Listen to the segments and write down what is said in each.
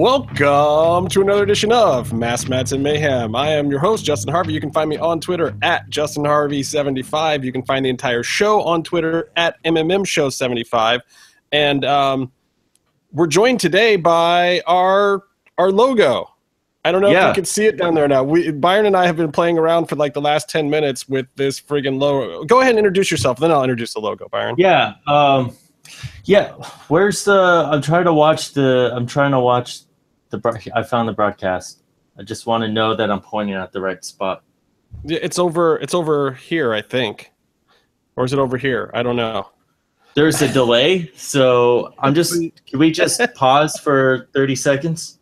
Welcome to another edition of Masks Mats and Mayhem. I am your host, Justin Harvey. You can find me on Twitter at JustinHarvey75. You can find the entire show on Twitter at MMMShow75. And um, we're joined today by our our logo. I don't know Yeah. if you can see it down there now. We Byron and I have been playing around for like the last 10 minutes with this friggin' logo. Go ahead and introduce yourself, then I'll introduce the logo, Byron. Yeah. Um, yeah. Where's the? I'm trying to watch the. I'm trying to watch the. I found the broadcast. I just want to know that I'm pointing at the right spot. Yeah, It's over it's over here, I think. Or is it over here? I don't know. There's a delay, so I'm just. Can we just pause for 30 seconds?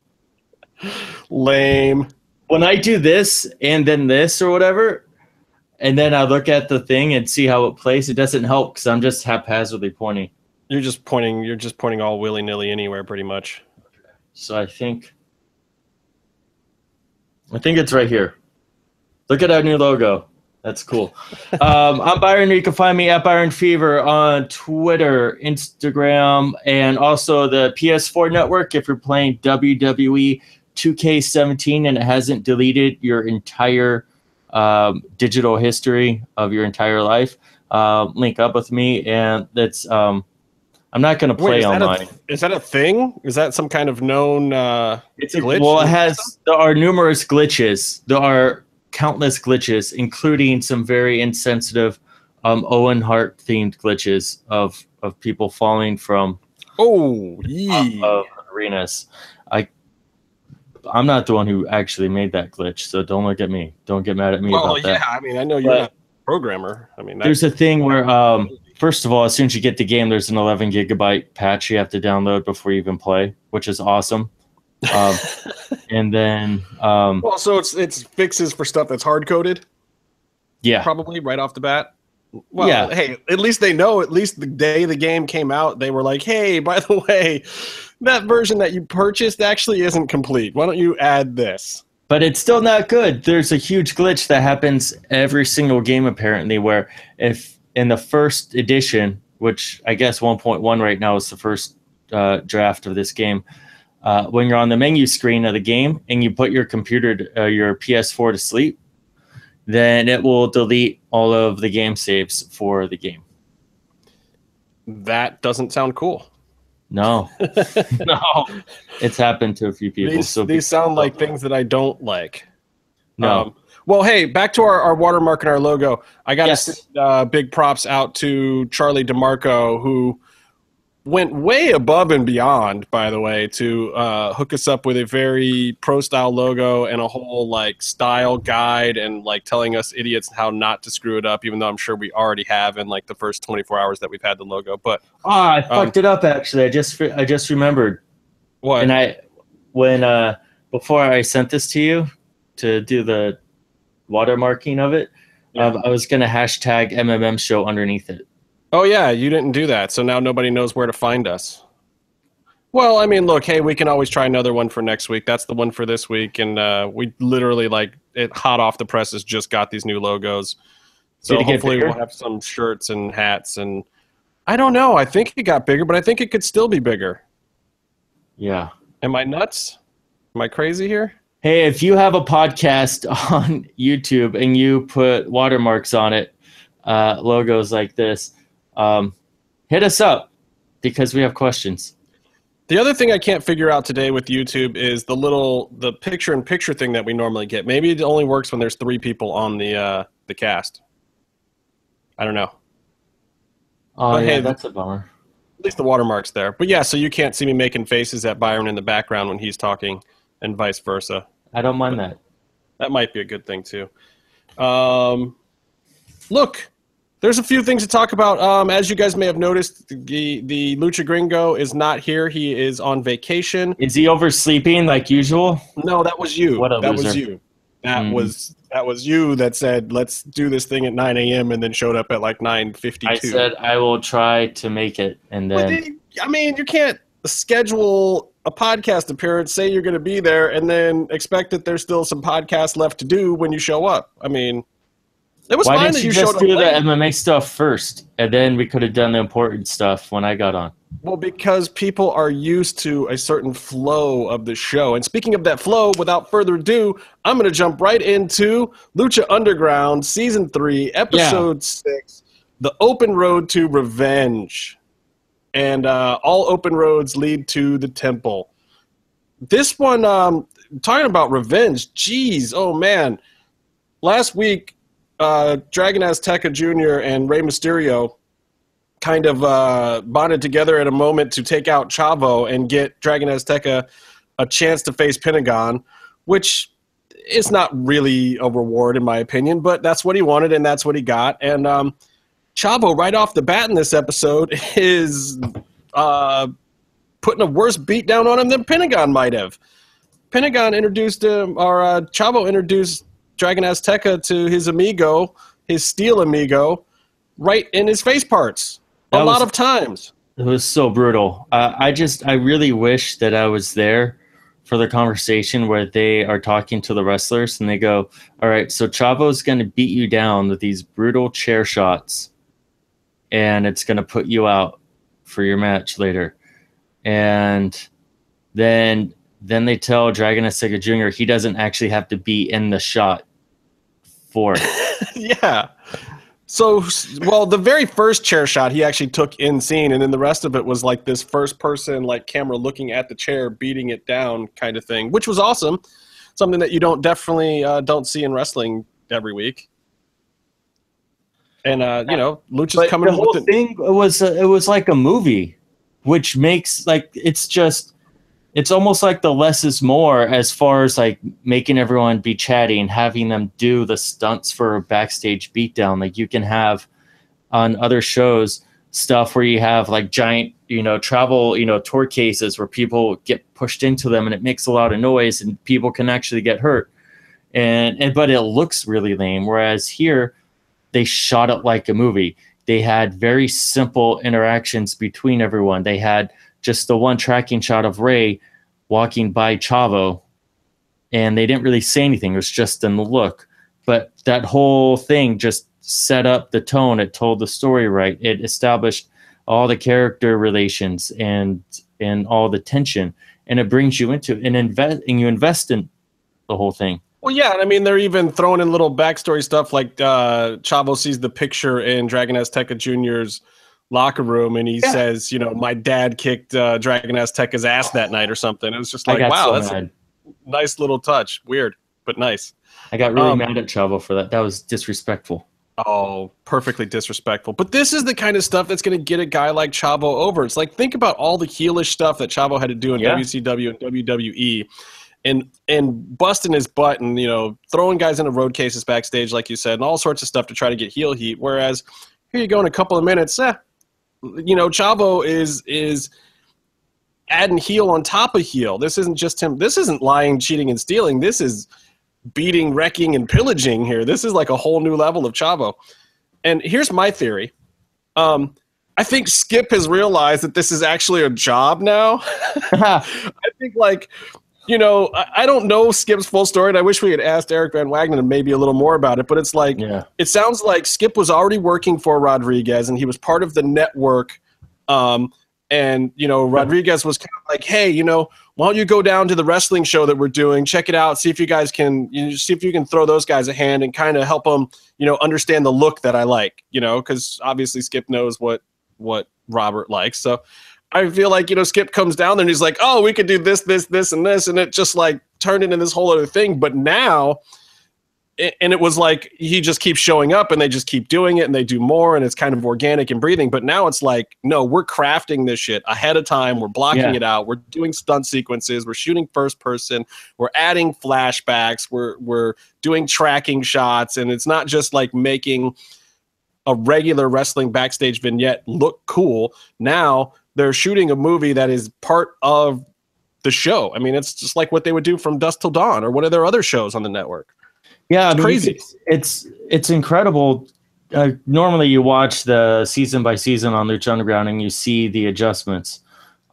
Lame. When I do this and then this or whatever, and then I look at the thing and see how it plays, it doesn't help because I'm just haphazardly pointing. You're just pointing. You're just pointing all willy nilly anywhere, pretty much. So I think I think it's right here. Look at our new logo. That's cool. um, I'm Byron. You can find me at Byron Fever on Twitter, Instagram, and also the PS4 network if you're playing WWE 2K17 and it hasn't deleted your entire um, digital history of your entire life. Uh, link up with me, and that's um, I'm not going to play is that, online. a, is that a thing? Is that some kind of known? Uh, It's a glitch? Well, it has. There are numerous glitches. There are countless glitches, including some very insensitive um, Owen Hart themed glitches of of people falling from oh, yee. uh, arenas. I. I'm not the one who actually made that glitch, so don't look at me. Don't get mad at me well, about yeah. that. I mean, I know you're But- not a programmer. I mean, that, There's a thing where, um, first of all, as soon as you get the game, there's an 11 gigabyte patch you have to download before you even play, which is awesome. Um, and then, um, well, so it's it's fixes for stuff that's hard coded, yeah, probably right off the bat. Well, Yeah. hey, at least they know. At least the day the game came out, they were like, "Hey, by the way, that version that you purchased actually isn't complete. Why don't you add this?" but it's still not good. There's a huge glitch that happens every single game apparently, where if in the first edition, which I guess 1.1 right now is the first uh, draft of this game, uh, when you're on the menu screen of the game and you put your computer, to, uh, your PS4 to sleep, then it will delete all of the game saves for the game. That doesn't sound cool. No, no, it's happened to a few people. These, so these sound like things that I don't like. no, Um, well, hey, back to our, our watermark and our logo. I got to Yes. send uh, big props out to Charlie DeMarco, who went way above and beyond, by the way, to uh, hook us up with a very pro style logo and a whole like style guide and like telling us idiots how not to screw it up, even though I'm sure we already have in like the first 24 hours that we've had the logo. But ah, I um, fucked it up. Actually, I just I just remembered. what? And I, when uh, before I sent this to you to do the watermarking of it, um, I was gonna hashtag MMM show underneath it. Oh yeah, you didn't do that, so now nobody knows where to find us. Well, I mean, look, hey, we can always try another one for next week. That's the one for this week, and uh, we literally like it hot off the presses just got these new logos. So Did it get hopefully we'll have some shirts and hats, and I don't know. I think it got bigger, but I think it could still be bigger. Yeah. Am I nuts? Am I crazy here? Hey, if you have a podcast on YouTube and you put watermarks on it, uh, logos like this, um, hit us up because we have questions. The other thing I can't figure out today with YouTube is the little the picture in picture thing that we normally get. Maybe it only works when there's three people on the uh, the cast. I don't know. Oh But yeah, hey, that's a bummer. At least the watermark's there. But yeah, so you can't see me making faces at Byron in the background when he's talking, and vice versa. I don't mind that. That might be a good thing too. Um, look, there's a few things to talk about. Um, as you guys may have noticed, the the Lucha Gringo is not here. He is on vacation. Is he oversleeping like usual? No, that was you. What a that was loser. you. That Mm. was that was you that said let's do this thing at 9 a.m. and then showed up at like 9:52. I said I will try to make it, and then I mean, you can't schedule a podcast appearance, say you're going to be there, and then expect that there's still some podcasts left to do when you show up. I mean, It was Why fine didn't that you you just showed do up the. MMA stuff first, and then we could have done the important stuff when I got on? Well, because people are used to a certain flow of the show. And speaking of that flow, without further ado, I'm going to jump right into Lucha Underground Season 3, Episode 6 The Open Road to Revenge. And uh, all open roads lead to the temple. This one, um, talking about revenge, geez, oh man. Last week, uh, Dragon Azteca Jr. and Rey Mysterio kind of uh, bonded together at a moment to take out Chavo and get Dragon Azteca a chance to face Pentagon, which is not really a reward in my opinion, but that's what he wanted and that's what he got. And um, Chavo, right off the bat in this episode, is uh, putting a worse beat down on him than Pentagon might have. Pentagon introduced him, or uh, Chavo introduced Dragon Azteca to his amigo, his steel amigo, right in his face parts a That lot was- of times. It was so brutal. Uh, I just, I really wish that I was there for the conversation where they are talking to the wrestlers and they go, "All right, so Chavo's going to beat you down with these brutal chair shots, and it's going to put you out for your match later." And then, then they tell Dragon Azteca Jr. he doesn't actually have to be in the shot for it. yeah. So, well, the very first chair shot he actually took in scene, and then the rest of it was like this first person, like camera looking at the chair, beating it down kind of thing, which was awesome. Something that you don't definitely uh, don't see in wrestling every week. And uh, you know, Lucha's but coming the whole with the, thing was uh, it was like a movie which makes like it's just it's almost like the less is more as far as like making everyone be chatty and having them do the stunts for a backstage beatdown. Like you can have on other shows stuff where you have like giant you know travel you know tour cases where people get pushed into them and it makes a lot of noise and people can actually get hurt. And, and but it looks really lame whereas here they shot it like a movie they had very simple interactions between everyone. They had just the one tracking shot of Rey walking by Chavo, and they didn't really say anything. It was just in the look. But that whole thing just set up the tone. It told the story right. It established all the character relations and and all the tension, and it brings you into and invest and you invest in the whole thing. Well, yeah, and I mean they're even throwing in little backstory stuff like uh, Chavo sees the picture in Dragon Azteca Jr.'s locker room, and he Yeah. says, "You know, my dad kicked uh, Dragon Azteca's ass that night or something." It was just like, wow, so that's mad. a nice little touch. Weird, but nice. I got really um, mad at Chavo for that. That was disrespectful. Oh, perfectly disrespectful. But this is the kind of stuff that's going to get a guy like Chavo over. It's like think about all the heelish stuff that Chavo had to do in Yeah. WCW and WWE, and and busting his butt and you know throwing guys into road cases backstage, like you said, and all sorts of stuff to try to get heel heat. Whereas here you go in a couple of minutes, eh, you know Chavo is is adding heel on top of heel. This isn't just him. This isn't lying, cheating, and stealing. This is beating, wrecking, and pillaging here. This is like a whole new level of Chavo. And here's my theory. Um, I think Skip has realized that this is actually a job now. I think like you know, I, I don't know Skip's full story, and I wish we had asked Eric Van Wagner maybe a little more about it. But it's like yeah. it sounds like Skip was already working for Rodriguez, and he was part of the network. Um, and you know, Rodriguez was kind of like, "Hey, you know, why don't you go down to the wrestling show that we're doing? Check it out. See if you guys can, you know, see if you can throw those guys a hand and kind of help them, you know, understand the look that I like. You know, because obviously Skip knows what what Robert likes. So I feel like you know Skip comes down there and he's like, "Oh, we could do this, this, this, and this," and it just like turned into this whole other thing. But now, and it was like he just keeps showing up and they just keep doing it and they do more and it's kind of organic and breathing. But now it's like, no, we're crafting this shit ahead of time. We're blocking Yeah. it out. We're doing stunt sequences. We're shooting first person. We're adding flashbacks. We're we're doing tracking shots, and it's not just like making a regular wrestling backstage vignette look cool. Now they're shooting a movie that is part of the show. I mean, it's just like what they would do from Dusk Till Dawn or one of their other shows on the network. Yeah, It's I mean, crazy. It's it's, it's incredible. Uh, normally, you watch the season by season on Lucha Underground, and you see the adjustments.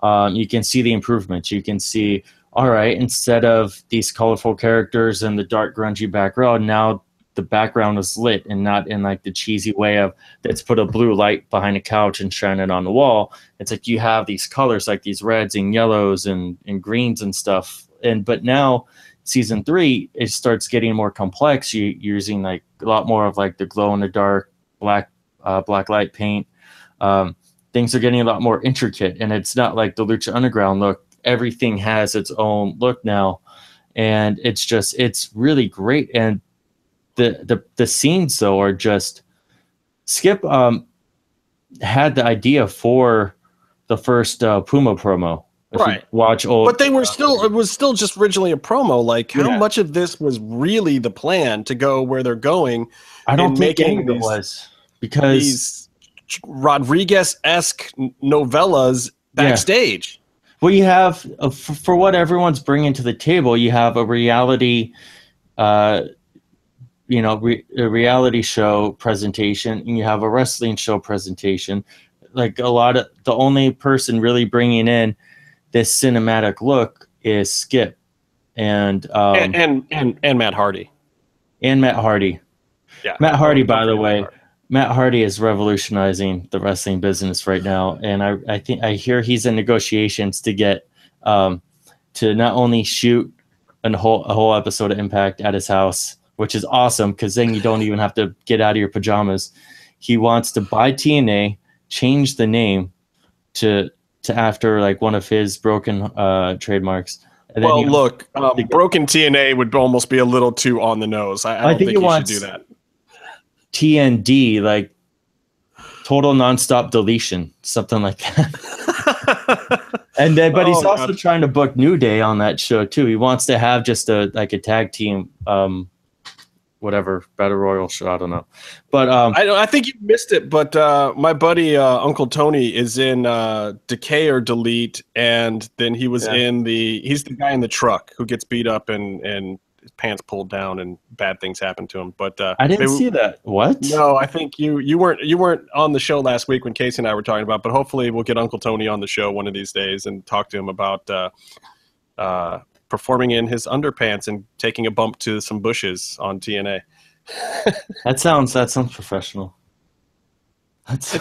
Um, you can see the improvements. You can see, all right, instead of these colorful characters and the dark, grungy background, now the background is lit and not in like the cheesy way of let's put a blue light behind a couch and shine it on the wall. It's like you have these colors like these reds and yellows and, and greens and stuff. And but now season three it starts getting more complex. You, you're using like a lot more of like the glow in the dark black uh, black light paint. Um, things are getting a lot more intricate, and it's not like the Lucha Underground look. Everything has its own look now, and it's just it's really great. And the the the scenes though are just Skip um had the idea for the first uh, Puma promo. Right. Watch old. But they were still it was still just originally a promo. Like how Yeah. much of this was really the plan to go where they're going? I don't think any of it was because These Rodriguez esque novellas backstage. well, you have uh, f- for what everyone's bringing to the table. You have a reality, uh, you know, re- a reality show presentation, and you have a wrestling show presentation. Like a lot of the only person really bringing in this cinematic look is Skip, and um, and, and and and Matt Hardy. and Matt Hardy. Yeah, Matt Hardy, by the way. Matt Hardy is revolutionizing the wrestling business right now, and I, I think I hear he's in negotiations to get um, to not only shoot a whole a whole episode of Impact at his house, which is awesome because then you don't even have to get out of your pajamas. He wants to buy TNA, change the name to to after like one of his broken uh, trademarks. And Well, look, um, broken TNA would almost be a little too on the nose. I, I I don't think think, he you wants- should do that. TND, like total nonstop deletion, something like that. And then, but he's Oh, also God. trying to book New Day on that show too. He wants to have just a like a tag team, um, whatever battle royal show. I don't know, but um, I. I think you missed it, but uh, my buddy uh, Uncle Tony is in uh, Decay or Delete, and then he was Yeah. in the. He's the guy in the truck who gets beat up and and his pants pulled down and bad things happen to him. But uh, I didn't they- see that. What? No, I think you you weren't you weren't on the show last week when Casey and I were talking about. But hopefully, we'll get Uncle Tony on the show one of these days and talk to him about uh, uh, performing in his underpants and taking a bump to some bushes on TNA. That sounds that sounds professional. That's,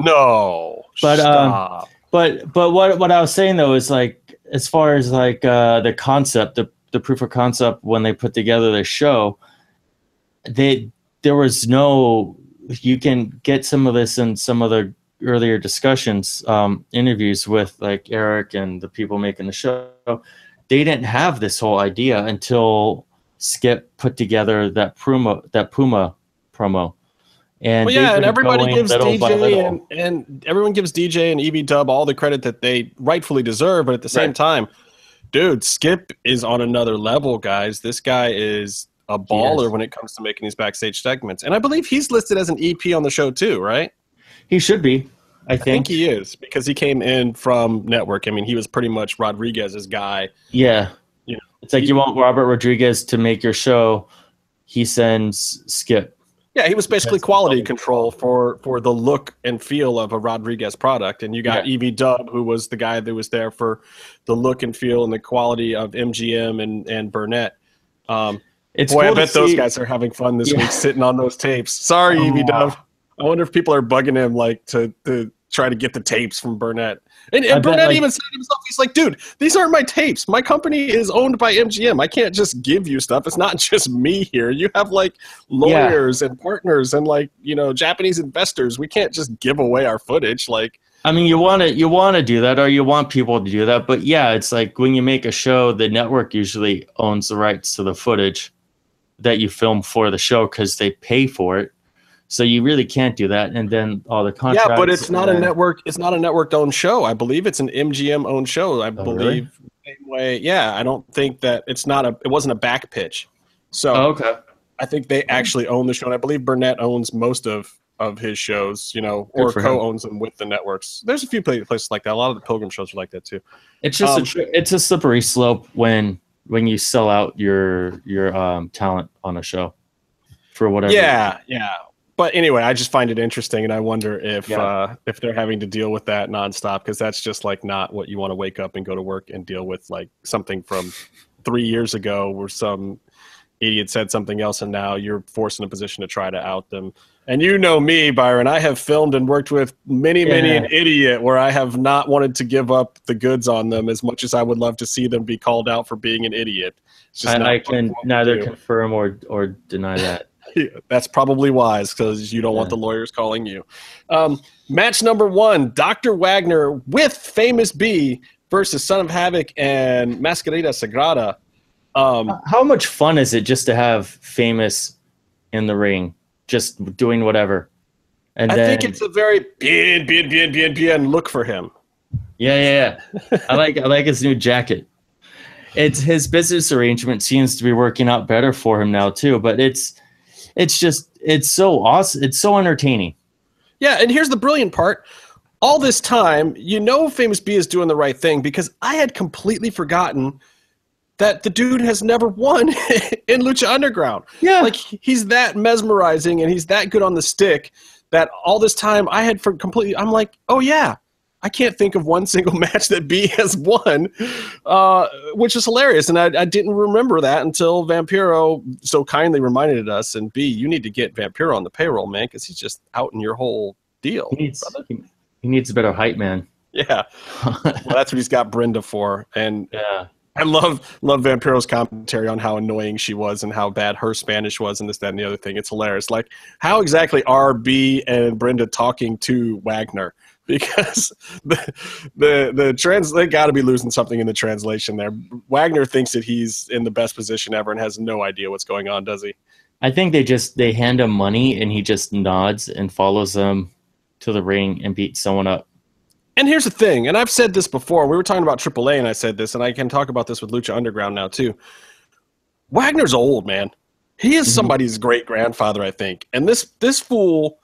No, But, um, but but what what I was saying though is like as far as like uh, the concept, the the proof of concept when they put together the show, they there was no you can get some of this in some of the earlier discussions um, interviews with like eric and the people making the show they didn't have this whole idea until skip put together that puma that puma promo and well, yeah, and everybody gives DJ and, and everyone gives DJ and EV Dub all the credit that they rightfully deserve, but at the same Right. time, dude, Skip is on another level, guys. This guy is a baller when it comes to making these backstage segments, and I believe he's listed as an EP on the show too, right? he should be i I think think, he is because he came in from Network. I mean, he was pretty much Rodriguez's guy. yeah You know, it's like you want robert rodriguez to make your show he sends skip Yeah, he was basically quality control for for the look and feel of a Rodriguez product. And you got Yeah. EV Dub, who was the guy that was there for the look and feel and the quality of MGM and and Burnett. Um, it's boy, I cool to bet those guys are having fun this Yeah. week sitting on those tapes. Sorry, EV Oh. Dub. I wonder if people are bugging him like to to try to get the tapes from Burnett. And, and bet, Burnett like- even said himself, he's like, dude, these aren't my tapes. My company is owned by MGM. I can't just give you stuff. It's not just me here. You have like lawyers and partners and like, you know, Japanese investors. We can't just give away our footage. Like, I mean, you want to you want to do that, or you want people to do that. But yeah, it's like when you make a show, the network usually owns the rights to the footage that you film for the show because they pay for it. So you really can't do that. And then all the contracts. yeah, but it's not a network. It's not a network owned show. I believe it's an MGM owned show. I Oh, really? believe same way. Yeah, I don't think that it's not a. It wasn't a back pitch. So Oh, okay. I think they actually own the show, and I believe Burnett owns most of of his shows. You know, or Good him. co-owns them with the networks. There's a few places like that. A lot of the Pilgrim shows are like that too. It's just Um, a tr- it's a slippery slope when when you sell out your your um, talent on a show for whatever. Yeah, yeah. But anyway, I just find it interesting, and I wonder if Yeah. uh, if they're having to deal with that nonstop because that's just like not what you want to wake up and go to work and deal with like something from three years ago, where some idiot said something else, and now you're forced in a position to try to out them. And you know me, Byron. I have filmed and worked with many, many Yeah. an idiot where I have not wanted to give up the goods on them as much as I would love to see them be called out for being an idiot. It's just not I, I can neither confirm or or deny that. Yeah, That's probably wise because you don't want the lawyers calling you. Um, match number one: Dr. Wagner with Famous B versus Son of Havoc and Mascarita Sagrada. Um, How much fun is it just to have famous in the ring, just doing whatever? And I then, think it's a very bien, bien, bien, bien, bien look for him. yeah, yeah, yeah. I like I like his new jacket. It's his business arrangement seems to be working out better for him now too. But it's it's just it's so awesome. It's so entertaining. Yeah, and here's the brilliant part. All this time, you know Famous B is doing the right thing because I had completely forgotten that the dude has never won in Lucha Underground. Yeah, Like he's that mesmerizing and he's that good on the stick that all this time I had for completely I'm like, "Oh yeah, I can't think of one single match that B has won," uh, which is hilarious. And I, I didn't remember that until Vampiro so kindly reminded us. And B, you need to get Vampiro on the payroll, man, because he's just out in your whole deal. he needs he, he needs a better hype man. Yeah, well, that's what he's got Brenda for. And yeah, I love love Vampiro's commentary on how annoying she was and how bad her Spanish was and this, that, and the other thing. It's hilarious. Like, how exactly are B and Brenda talking to Wagner? Because the the the trans they got to be losing something in the translation there. Wagner thinks that he's in the best position ever and has no idea what's going on, does he? I think they just they hand him money and he just nods and follows them to the ring and beats someone up. And here's the thing, and I've said this before. We were talking about AAA, and I said this, and I can talk about this with Lucha Underground now too. Wagner's old, man. He is Mhm. somebody's great grandfather, I think. And this this fool,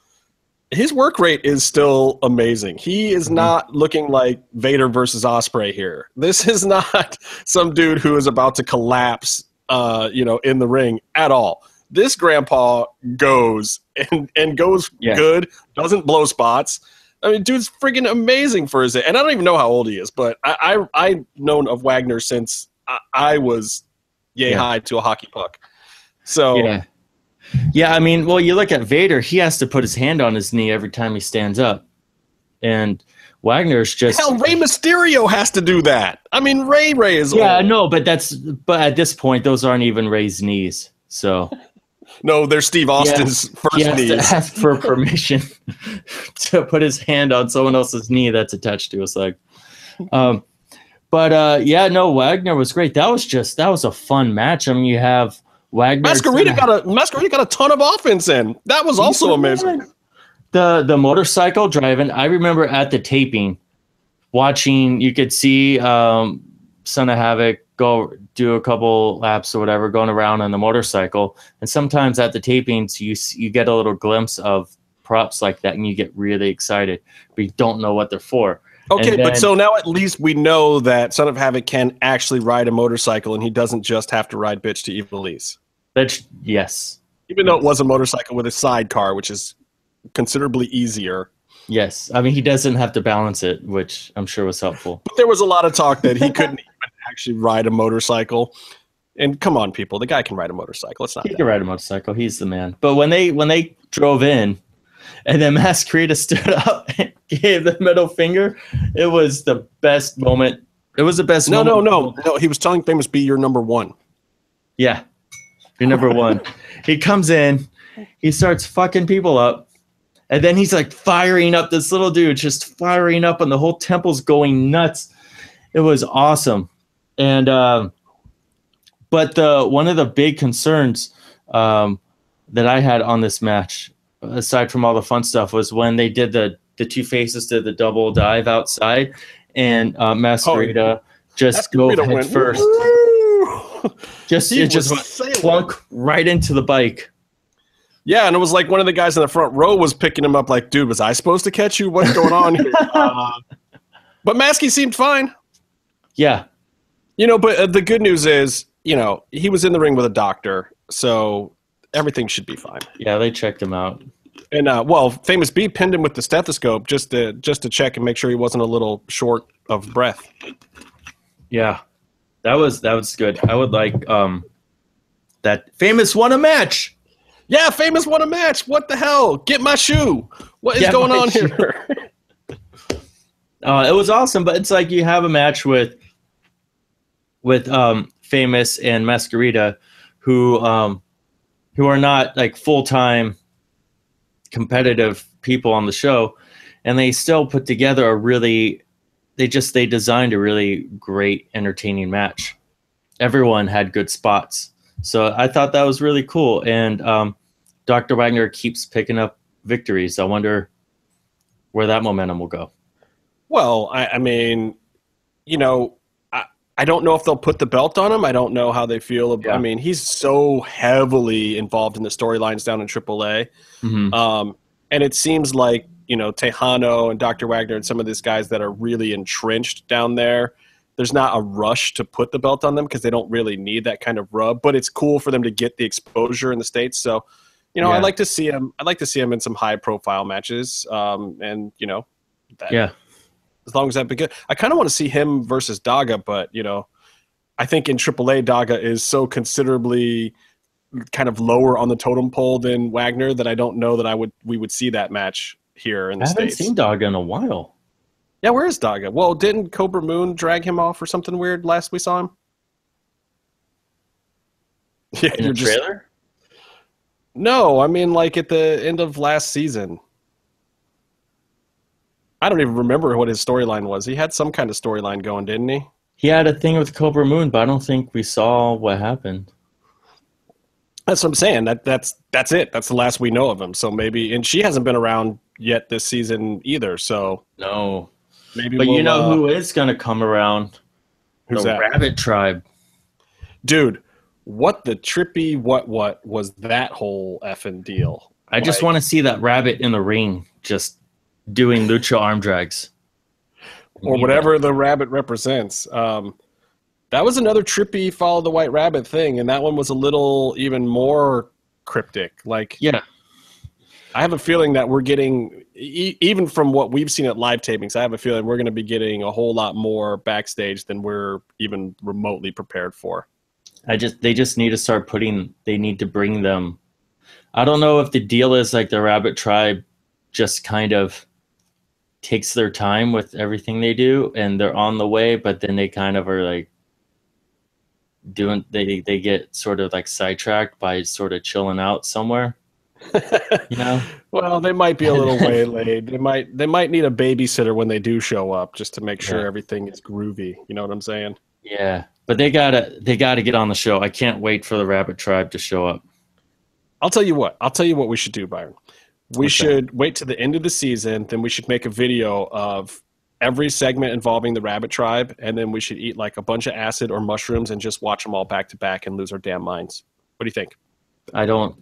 his work rate is still amazing. He is Mhm. not looking like Vader versus Ospreay here. This is not some dude who is about to collapse, uh, you know, in the ring at all. This grandpa goes and and goes Yeah. good, doesn't blow spots. I mean, dude's freaking amazing for his. Age. And I don't even know how old he is, but I I I known of Wagner since I, I was yay Yeah. high to a hockey puck. So Yeah. Yeah, I mean, well, you look at Vader, he has to put his hand on his knee every time he stands up. And Wagner's just hell, Rey Mysterio has to do that. I mean, Rey Rey is Yeah, old. no, but that's but at this point those aren't even Rey's knees. So No, they're Steve Austin's he first has to ask for permission to put his hand on someone else's knee that's attached to his leg. Um, but uh, yeah, no, Wagner was great. That was just that was a fun match. I mean, you have Wagner. Mascarita got a Mascarita got a ton of offense in. That was also amazing. The the motorcycle driving. I remember at the taping, watching. You could see um, Son of Havoc go do a couple laps or whatever, going around on the motorcycle. And sometimes at the tapings, you you get a little glimpse of props like that, and you get really excited, but you don't know what they're for. Okay, And but so now at least we know that Son of Havoc can actually ride a motorcycle, and he doesn't just have to ride bitch to Evil Elise. That's yes, Even though it was a motorcycle with a sidecar, which is considerably easier. yes. I mean, he doesn't have to balance it, which I'm sure was helpful. But there was a lot of talk that he couldn't even actually ride a motorcycle. And come on, people, the guy can ride a motorcycle. It's not He that can ride a motorcycle. He's the man. But when they when they drove in, and then Mascarita stood up and gave the middle finger, it was the best moment. It was the best. No, no, moment. no, no. He was telling Famous B, "You're number one." Yeah, you're number one. he comes in, he starts fucking people up, and then he's like firing up this little dude, just firing up, and the whole temple's going nuts. It was awesome, and um, but the one of the big concerns um, that I had on this match, aside from all the fun stuff, was when they did the the two faces did the double dive outside, and uh, Mascarita just go head went, first. "Woo!" Just He it just went sailing. plunk right into the bike. Yeah, and it was like one of the guys in the front row was picking him up, like, "Dude, was I supposed to catch you? What's going on here?" uh, but Maskey seemed fine. Yeah, You know, but uh, the good news is, you know, he was in the ring with a doctor, so everything should be fine. yeah, they checked him out. And uh, well, famous B pinned him with the stethoscope just to just to check and make sure he wasn't a little short of breath. Yeah, that was that was good. I would like um that famous won a match. Yeah, famous won a match. What the hell? Get my shoe. What is Get going on shoe. here? Uh, it was awesome, but it's like you have a match with with um, famous and Mascarita, who um, who are not like full time competitive people on the show, and they still put together a really they just they designed a really great entertaining match. Everyone had good spots, so I thought that was really cool. And um, Dr. Wagner keeps picking up victories. I wonder where that momentum will go. Well, I, I mean, you know, I, I don't know if they'll put the belt on him. I don't know how they feel. About, Yeah. I mean, he's so heavily involved in the storylines down in AAA. Mhm. Um, and it seems like, you know, Texano and Dr. Wagner and some of these guys that are really entrenched down there, there's not a rush to put the belt on them because they don't really need that kind of rub. But it's cool for them to get the exposure in the States. So, you know, Yeah. I'd like to see him. I'd like to see him in some high profile matches. Um, and, you know, that, Yeah. as long as that be good. I kind of want to see him versus Daga, but you know, I think in AAA Daga is so considerably kind of lower on the totem pole than Wagner that I don't know that I would we would see that match here in the I haven't states. seen Dog in a while. yeah, where is Daga? Well, didn't Cobra Moon drag him off or something weird last we saw him? Yeah, In you're the just trailer? no. I mean, like at the end of last season. I don't even remember what his storyline was. He had some kind of storyline going, didn't he? He had a thing with Cobra Moon, but I don't think we saw what happened. That's what I'm saying. That that's that's it. That's the last we know of him. So maybe, and she hasn't been around yet this season either. So No. maybe. But we'll, you know uh, who is going to come around? who's the that? Rabbit Tribe. Dude, what the trippy what what was that whole effing deal? I just want to see that rabbit in the ring just doing lucha arm drags. or whatever the rabbit represents. Um, that was another trippy follow the white rabbit thing, and that one was a little even more cryptic. Like Yeah. I have a feeling that we're getting, e- even from what we've seen at live tapings, I have a feeling we're going to be getting a whole lot more backstage than we're even remotely prepared for. I just they just need to start putting they need to bring them I don't know if the deal is like the rabbit tribe just kind of takes their time with everything they do and they're on the way but then they kind of are like doing they they get sort of like sidetracked by sort of chilling out somewhere you know Well, they might be a little waylaid. They might they might need a babysitter when they do show up, just to make sure Yeah. everything is groovy. You know what I'm saying? yeah but they gotta they gotta get on the show i can't wait for the rabbit tribe to show up I'll tell you what. I'll tell you what we should do, Byron. We that? should wait to the end of the season. Then we should make a video of every segment involving the Rabbit Tribe, and then we should eat like a bunch of acid or mushrooms and just watch them all back to back and lose our damn minds. What do you think? i don't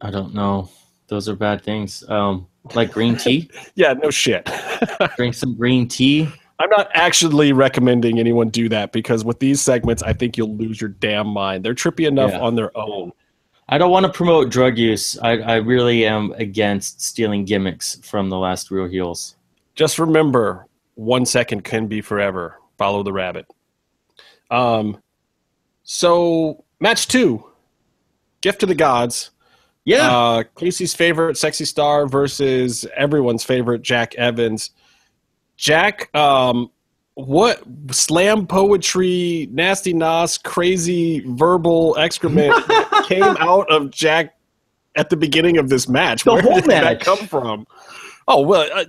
i don't know those are bad things um like green tea Yeah, no shit. drink some green tea I'm not actually recommending anyone do that because with these segments, I think you'll lose your damn mind. They're trippy enough Yeah. on their own. I don't want to promote drug use. I, I really am against stealing gimmicks from the last Real Heels. Just remember, one second can be forever. Follow the rabbit. Um, so match two, gift to the gods. Yeah. Uh, Casey's favorite sexy star versus everyone's favorite Jack Evans. Jack, um, what slam poetry, nasty nos, crazy verbal excrement came out of Jack at the beginning of this match? The Where whole did that come from? Oh well, uh,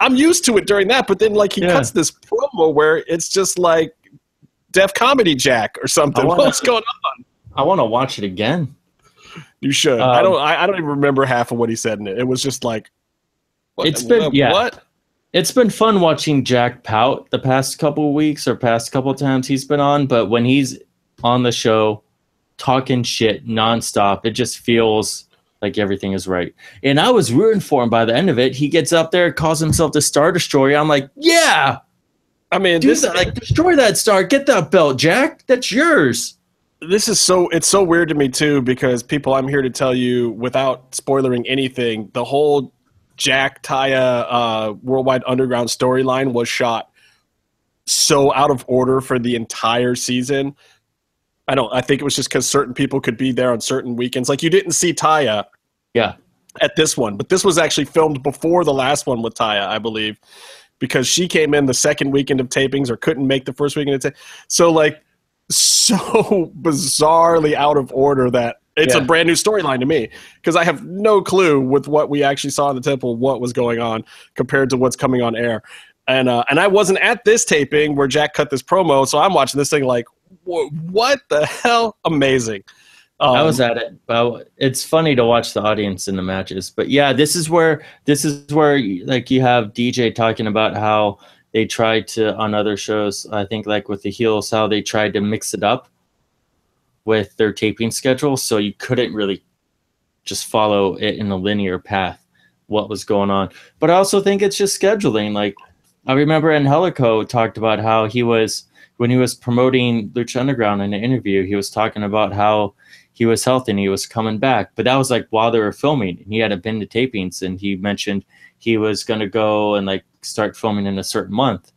I'm used to it during that, but then like he Yeah. cuts this promo where it's just like Def Comedy Jack or something. Wanna- What's going on? I want to watch it again. You should. I Um, don't. I, I don't even remember half of what he said in it. It was just like. What, It's been- what- yeah. What? It's been fun watching Jack pout the past couple of weeks or past couple of times he's been on, but when he's on the show talking shit nonstop, it just feels like everything is right. And I was rooting for him by the end of it. He gets up there, calls himself the Star Destroyer. I'm like, yeah, I mean, do this that. Like, destroy that star. Get that belt, Jack. That's yours. this is so. It's so weird to me too because people. I'm here to tell you without spoiling anything. The whole Jack Taya uh, Worldwide Underground storyline was shot so out of order for the entire season. I don't. I think it was just because certain people could be there on certain weekends. Like you didn't see Taya Yeah. at this one, but this was actually filmed before the last one with Taya, I believe, because she came in the second weekend of tapings or couldn't make the first weekend of ta- So like so bizarrely out of order that it's a brand new storyline to me because I have no clue with what we actually saw in the temple what was going on compared to what's coming on air. And uh, and I wasn't at this taping where Jack cut this promo, so I'm watching this thing like, "Wha- what the hell? Amazing. Um, I was at it. But it's funny to watch the audience in the matches. But yeah, this is where this is where like you have DJ talking about how they tried to on other shows. I think like with the heels, how they tried to mix it up with their taping schedule, so you couldn't really just follow it in a linear path what was going on. But I also think it's just scheduling. Like I remember Angelico talked about how he was when he was promoting Lucha Underground in an interview, he was talking about how he was healthy and he was coming back. But that was like while they were filming and he hadn't been to tapings and he mentioned he was gonna go and like start filming in a certain month.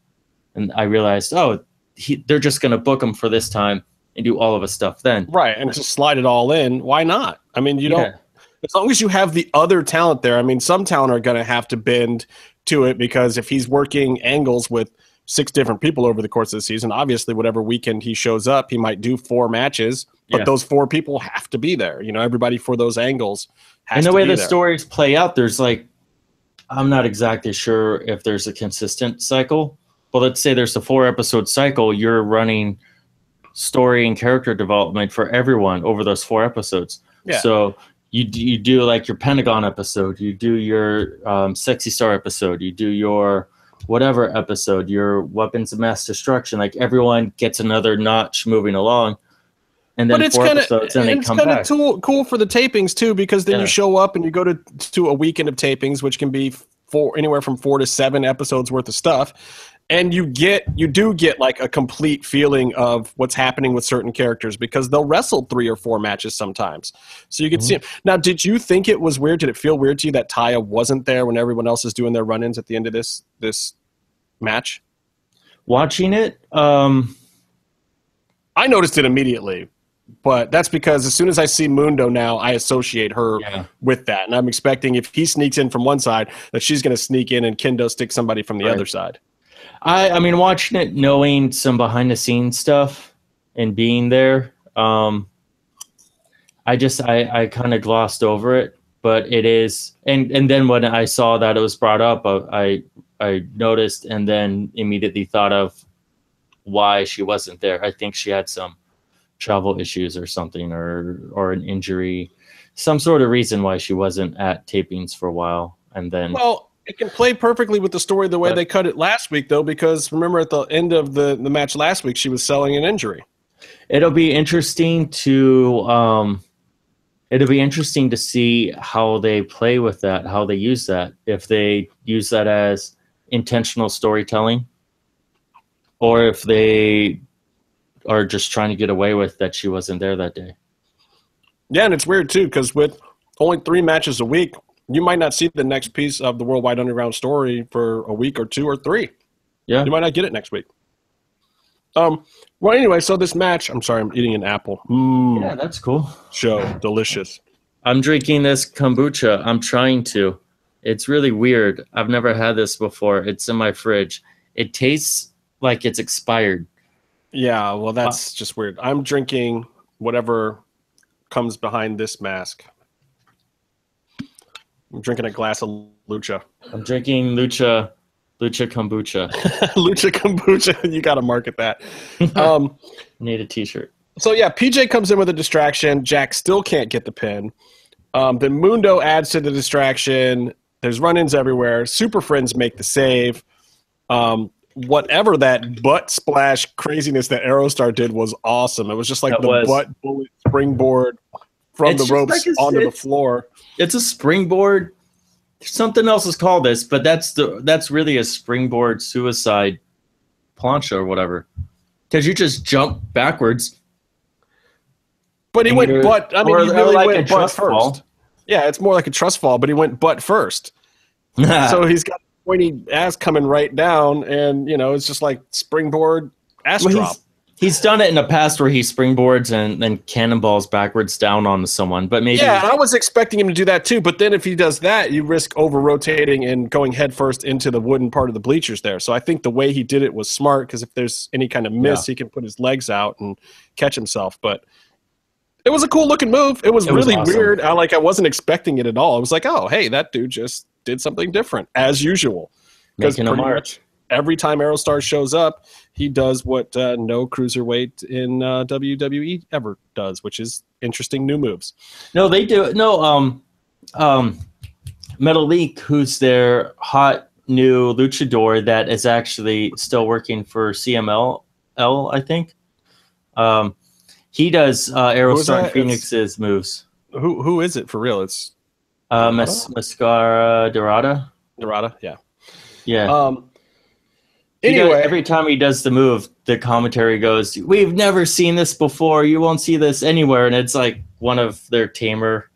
And I realized, oh, he, they're just gonna book him for this time and do all of his stuff then. right, and just slide it all in. Why not? I mean, you don't. As long as you have the other talent there, I mean, some talent are going to have to bend to it because if he's working angles with six different people over the course of the season, obviously, whatever weekend he shows up, he might do four matches, but Yeah. those four people have to be there. You know, everybody for those angles has and the way the there. stories play out, there's like, I'm not exactly sure if there's a consistent cycle, but let's say there's a four episode cycle. You're running story and character development for everyone over those four episodes. Yeah. So you d- you do like your Pentagon episode, you do your um, Sexy Star episode, you do your whatever episode, your Weapons of Mass Destruction. Like everyone gets another notch moving along, and then but it's kind of and it's kind of cool, cool for the tapings too because then Yeah. you show up and you go to to a weekend of tapings which can be four anywhere from four to seven episodes worth of stuff and you get you do get like a complete feeling of what's happening with certain characters because they'll wrestle three or four matches sometimes so you can see 'em. now did you think it was weird did it feel weird to you that Taya wasn't there when everyone else is doing their run-ins at the end of this this match Watching it, um, I noticed it immediately, but that's because as soon as I see Mundo now, I associate her Yeah. with that, and I'm expecting if he sneaks in from one side, that she's going to sneak in and Kendo stick somebody from the Right. other side. I, I mean, watching it, knowing some behind the scenes stuff and being there, um, I just I, I kind of glossed over it, but it is, and and then when I saw that it was brought up, uh, I I noticed and then immediately thought of why she wasn't there. I think she had some travel issues or something, or or an injury, some sort of reason why she wasn't at tapings for a while, and then Well, it can play perfectly with the story the way But- they cut it last week, though, because remember at the end of the the match last week, she was selling an injury. it'll be interesting to um it'll be interesting to see how they play with that how they use that if they use that as intentional storytelling or if they are just trying to get away with that she wasn't there that day Yeah, and it's weird too because with only three matches a week, you might not see the next piece of the Worldwide Underground story for a week or two or three. yeah You might not get it next week. Um. Well, anyway, so this match. I'm sorry, I'm eating an apple. Mmm. yeah that's cool Show delicious. i'm drinking this kombucha i'm trying to it's really weird i've never had this before it's in my fridge it tastes like it's expired Yeah. Well, that's just weird. I'm drinking whatever comes behind this mask. I'm drinking a glass of lucha. i'm drinking lucha lucha kombucha lucha kombucha. You got to market that. Um. need a t-shirt So yeah, PJ comes in with a distraction. Jack still can't get the pin. Um, then Mundo adds to the distraction. There's run-ins everywhere. Super Friends make the save. Um, whatever that butt splash craziness that Aerostar did was awesome. It was just like That the was. butt bullet springboard from It's the ropes like a- onto the floor. It's a springboard something else is called this but that's the that's really a springboard suicide plancha or whatever because you just jump backwards But he went butt. I mean, or- he really like went butt first. fall. Yeah, it's more like a trust fall, but he went butt first. so he's got pointy ass coming right down, and you know it's just like springboard ass Well, drop. He's, done it in the past where he springboards and then cannonballs backwards down on someone, but maybe Yeah, I was expecting him to do that too. But then if he does that, you risk over rotating and going headfirst into the wooden part of the bleachers there. So I think the way he did it was smart because if there's any kind of miss, he can put his legs out and catch himself. But it was a cool looking move. It was It was really awesome. weird. I like I wasn't expecting it at all. I was like, oh hey, that dude just did something different as usual. Because pretty much every time Aerostar shows up, he does what uh, no cruiserweight in uh, WWE ever does, which is interesting new moves. No, they do. No, um, um, Metalik, who's their hot new luchador that is actually still working for CMLL, I think. Um, he does uh, Aerostar Fenix's moves. Who who is it for real? It's Uh, Mas- Mascara Dorada. Narada. Yeah. Yeah. Um. He does- every time he does the move, the commentary goes, "We've never seen this before. You won't see this anywhere." And it's like one of their tamer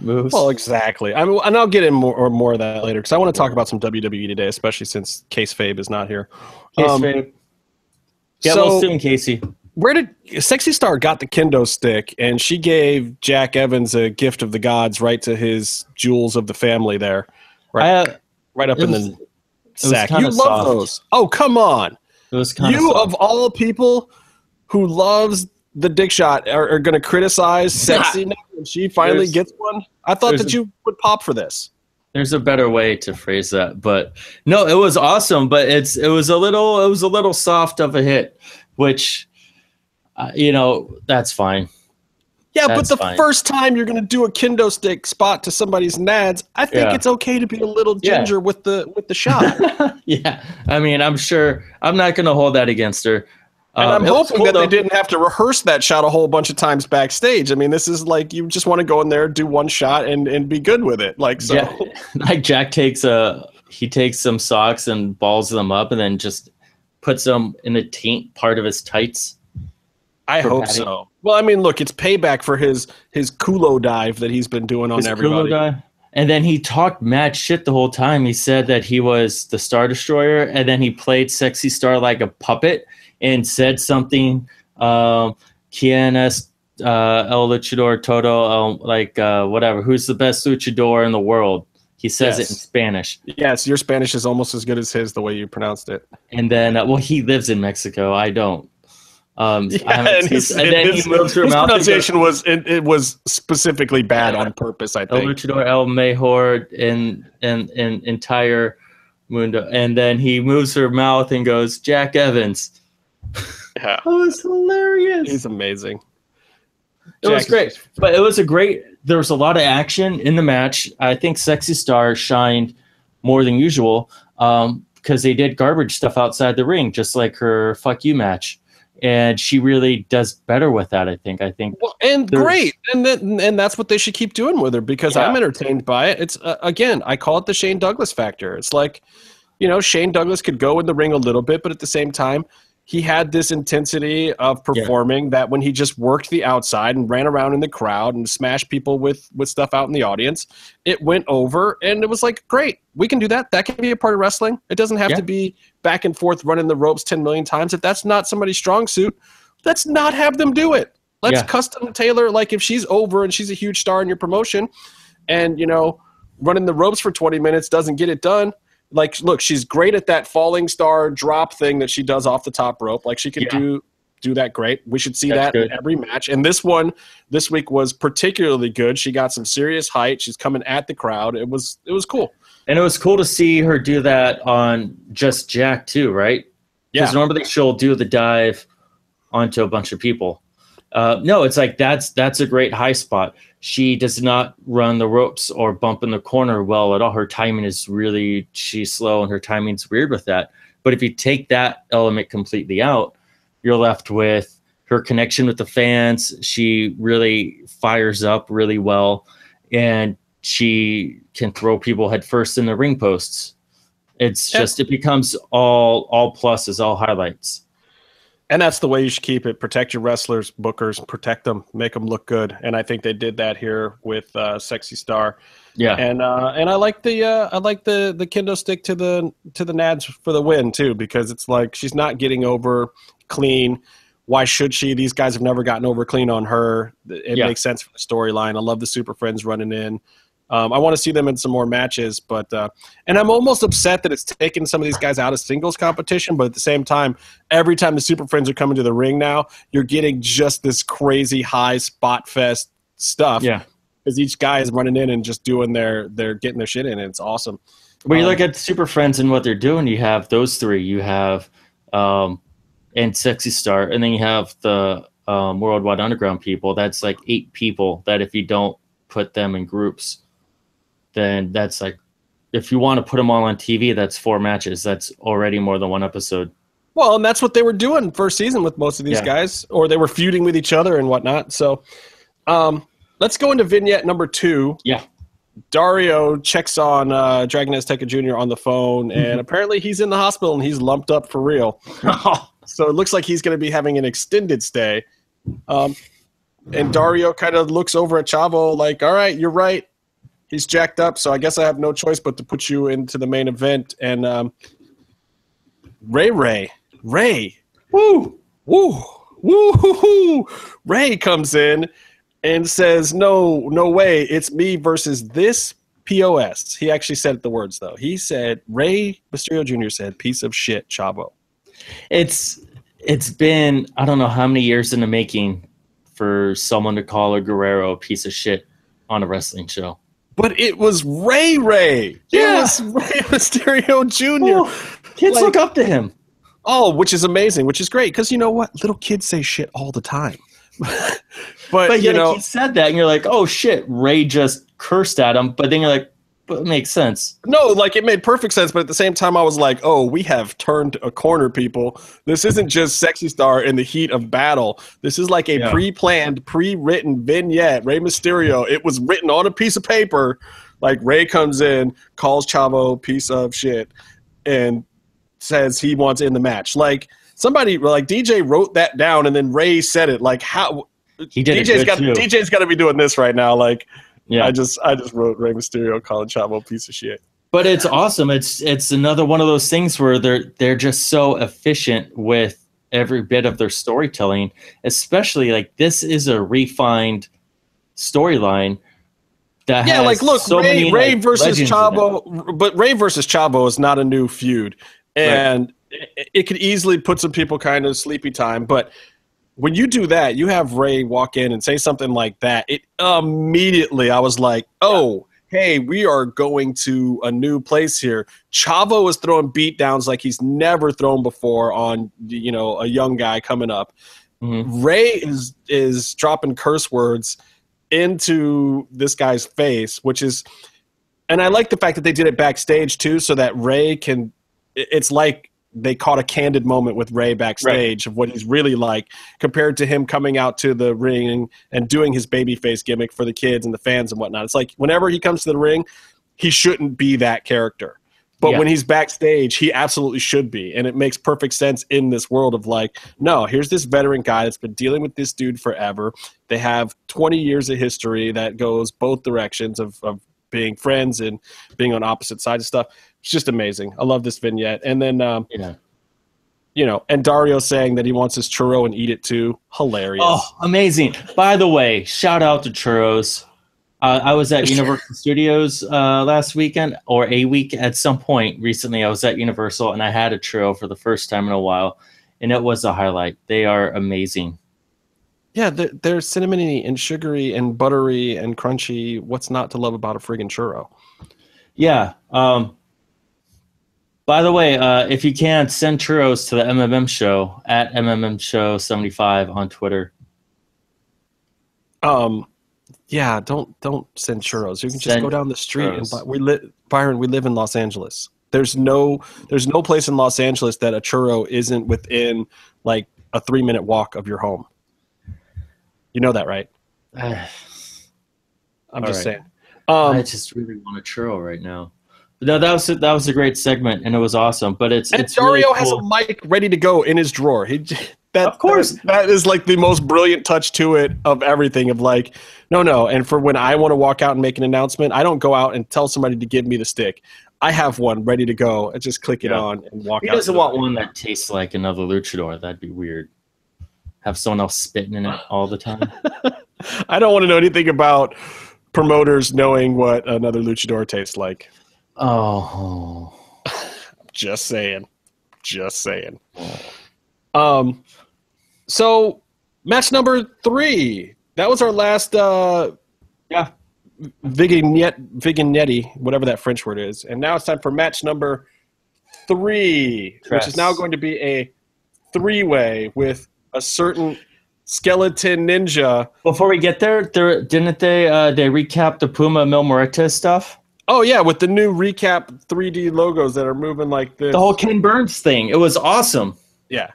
moves. well, exactly. I mean, and I'll get in more or more of that later because I want to talk about some WWE today, especially since Case Fabe is not here. Case um, Fabe. Get so- well soon, Casey. Where did Sexy Star got the kendo stick, and she gave Jack Evans a gift of the gods right to his jewels of the family there, right, I, uh, right up in was- the sack. You love soft. those. Oh, come on. it was kind you of of all people who loves the dick shot are, are going to criticize sexy now when she finally There's- gets one. I thought that a- you would pop for this. There's a better way to phrase that, but no, it was awesome. But it's it was a little it was a little soft of a hit, which uh, you know that's fine. Yeah, That's but the fine. first time you're going to do a kendo stick spot to somebody's nads, I think Yeah. it's okay to be a little Yeah. ginger with the with the shot. yeah, I mean, I'm sure I'm not going to hold that against her. And Um, I'm hoping that they didn't have to rehearse that shot a whole bunch of times backstage. I mean, this is like you just want to go in there, do one shot, and and be good with it. Like so, Jack, like Jack takes a he takes some socks and balls them up, and then just puts them in the taint part of his tights. I hope Patty. so. Well, I mean, look, it's payback for his his culo dive that he's been doing on His everybody. Kulo guy. And then he talked mad shit the whole time. He said that he was the Star Destroyer, and then he played Sexy Star like a puppet and said something. Um, Quien es uh, el luchador todo, um, like uh, whatever. Who's the best luchador in the world? He says it in Spanish. Yes, your Spanish is almost as good as his the way you pronounced it. And then, uh, well, he lives in Mexico. I don't. Um, I haven't and, his, and then his- he moves her his mouth. and goes, pronunciation was it, it was specifically bad on purpose. I El think. Luchador El Mejor in in in entire mundo, and then he moves her mouth and goes Jack Evans. Yeah, That was hilarious. he's amazing. it was Jack is great, but it was a great. There was a lot of action in the match. I think Sexy Star shined more than usual because they did garbage stuff outside the ring, just like her "fuck you" match, and she really does better with that. I think. I think Well, and great, and and that's what they should keep doing with her because Yeah. I'm entertained by it. It's uh, again, I call it the Shane Douglas factor. It's like, you know, Shane Douglas could go in the ring a little bit, but at the same time, he had this intensity of performing that when he just worked the outside and ran around in the crowd and smashed people with with stuff out in the audience, it went over, and it was like, great, we can do that. That can be a part of wrestling. It doesn't have Yeah. to be back and forth running the ropes ten million times. If that's not somebody's strong suit, let's not have them do it. Let's Yeah. custom tailor like if she's over and she's a huge star in your promotion and you know running the ropes for 20 minutes doesn't get it done like look she's great at that falling star drop thing that she does off the top rope like she can Yeah. do do that great we should see That's that in every match and this one this week was particularly good she got some serious height she's coming at the crowd it was it was cool And it was cool to see her do that on just Jack too, right? Because Yeah. normally she'll do the dive onto a bunch of people. Uh, no, it's like that's that's a great high spot. She does not run the ropes or bump in the corner well at all. Her timing is really she's slow and her timing's weird with that. But if you take that element completely out, you're left with her connection with the fans. She really fires up really well, and she can throw people headfirst in the ring posts. It's just it becomes all all pluses, all highlights. And that's the way you should keep it. Protect your wrestlers, bookers, protect them, make them look good. And I think they did that here with uh, Sexy Star. Yeah. And uh, and I like the uh, I like the the kendo stick to the to the Nads for the win too because it's like she's not getting over clean. Why should she? These guys have never gotten over clean on her. It Yeah. makes sense for the storyline. I love the Super Friends running in. Um, I want to see them in some more matches, but uh, and I'm almost upset that it's taking some of these guys out of singles competition. But at the same time, every time the Super Friends are coming to the ring now, you're getting just this crazy high spot fest stuff Yeah. because each guy is running in and just doing their they're getting their shit in. And it's awesome. When you Um, look at Super Friends and what they're doing, you have those three. You have um, and Sexy Star, and then you have the um, Worldwide Underground people. That's like eight people. That if you don't put them in groups, then that's like if you want to put them all on TV, that's four matches. That's already more than one episode. Well, and that's what they were doing first season with most of these Yeah. guys, or they were feuding with each other and whatnot. So, um, let's go into vignette number two. Yeah. Dario checks on uh, Dragon Azteca Jr. on the phone, and Mhm. apparently he's in the hospital and he's lumped up for real. So it looks like he's going to be having an extended stay. Um, and Dario kind of looks over at Chavo like, "All right, you're right. He's jacked up, so I guess I have no choice but to put you into the main event." And um, Rey Rey Rey Woo! woo woo hoo, hoo. Rey comes in and says, "No, no way. It's me versus this POS." He actually said the words though. He said, "Rey Mysterio Jr. said, piece of shit, Chavo." It's it's been I don't know how many years in the making for someone to call a Guerrero a piece of shit on a wrestling show. But it was Rey Rey. Yeah. It was Rey Mysterio Jr. Oh, kids Like- look up to him. Oh, which is amazing, which is great because you know what? Little kids say shit all the time. but, But you know, he said that, and you're like, "Oh shit!" Rey just cursed at him, but then you're like, "But it makes sense." no, like it made perfect sense. But at the same time, I was like, oh, we have turned a corner, people. This isn't just Sexy Star in the heat of battle. This is like a Yeah. pre planned, pre written vignette. Rey Mysterio, it was written on a piece of paper. Like Rey comes in, calls Chavo piece of shit, and says he wants in the match. Like somebody, like DJ wrote that down, and then Rey said it. Like how He did DJ's it good got too. DJ's got to be doing this right now. Like yeah, I just I just wrote Rey Mysterio calling Chavo a piece of shit. but it's awesome. It's it's another one of those things where they're they're just so efficient with every bit of their storytelling. Especially like this is a refined storyline that Yeah, like look, so Rey, many, Rey like, versus legends in it. Chavo, but Rey versus Chavo is not a new feud, and it, it could easily put some people kind of sleepy time. But when you do that, you have Rey walk in and say something like that. It immediately, I was like, oh. Hey, we are going to a new place here. Chavo is throwing beatdowns like he's never thrown before on you know a young guy coming up. Mhm. Rey is is dropping curse words into this guy's face, which is, and I like the fact that they did it backstage too, so that Rey can. It's like they caught a candid moment with Rey backstage of what he's really like compared to him coming out to the ring and doing his babyface gimmick for the kids and the fans and whatnot. It's like whenever he comes to the ring, he shouldn't be that character. But Yeah. when he's backstage, he absolutely should be. And it makes perfect sense in this world of like, no, here's this veteran guy that's been dealing with this dude forever. They have 20 years of history that goes both directions of, of being friends and being on opposite sides of stuff. It's just amazing. I love this vignette. And then, um, Yeah. you know, and Dario saying that he wants his churro and eat it too. Hilarious. Oh, amazing! By the way, shout out to churros. Uh, I was at Universal Studios uh, last weekend, or a week at some point recently. I was at Universal and I had a churro for the first time in a while, and it was a highlight. They are amazing. Yeah, they're, they're cinnamony and sugary and buttery and crunchy. What's not to love about a friggin' churro? Yeah. Um, by the way, uh, if you can, send churros to the MMM show at MMM show 75 on Twitter. Um, yeah, don't don't send churros. You can just Send go down the street and buy. We live, Byron. We live in Los Angeles. There's no there's no place in Los Angeles that a churro isn't within like a three minute walk of your home. You know that, right? I'm All just right. saying. Um, I just really want a churro right now. But no, that was a, that was a great segment and it was awesome. But it's and it's really Dario has cool. a mic ready to go in his drawer. He That, Of course. that, that is like the most brilliant touch to it of everything. Of like, no, no. And for when I want to walk out and make an announcement, I don't go out and tell somebody to give me the stick. I have one ready to go. I just click it Yeah. on and walk He out. doesn't want ring. one that tastes like another luchador. That'd be weird. Have someone else spitting in it all the time. I don't want to know anything about promoters knowing what another luchador tastes like. oh. Just saying. Just saying. Um, so match number three. That was our last uh, Yeah. vignette, vignette, whatever that French word is, and now it's time for match number three, which is now going to be a three-way with a certain skeleton ninja. Before we get there, there didn't they uh, they recap the Puma Mil Muertes stuff? Oh yeah, with the new recap 3D logos that are moving like this. The whole Ken Burns thing. It was awesome. Yeah.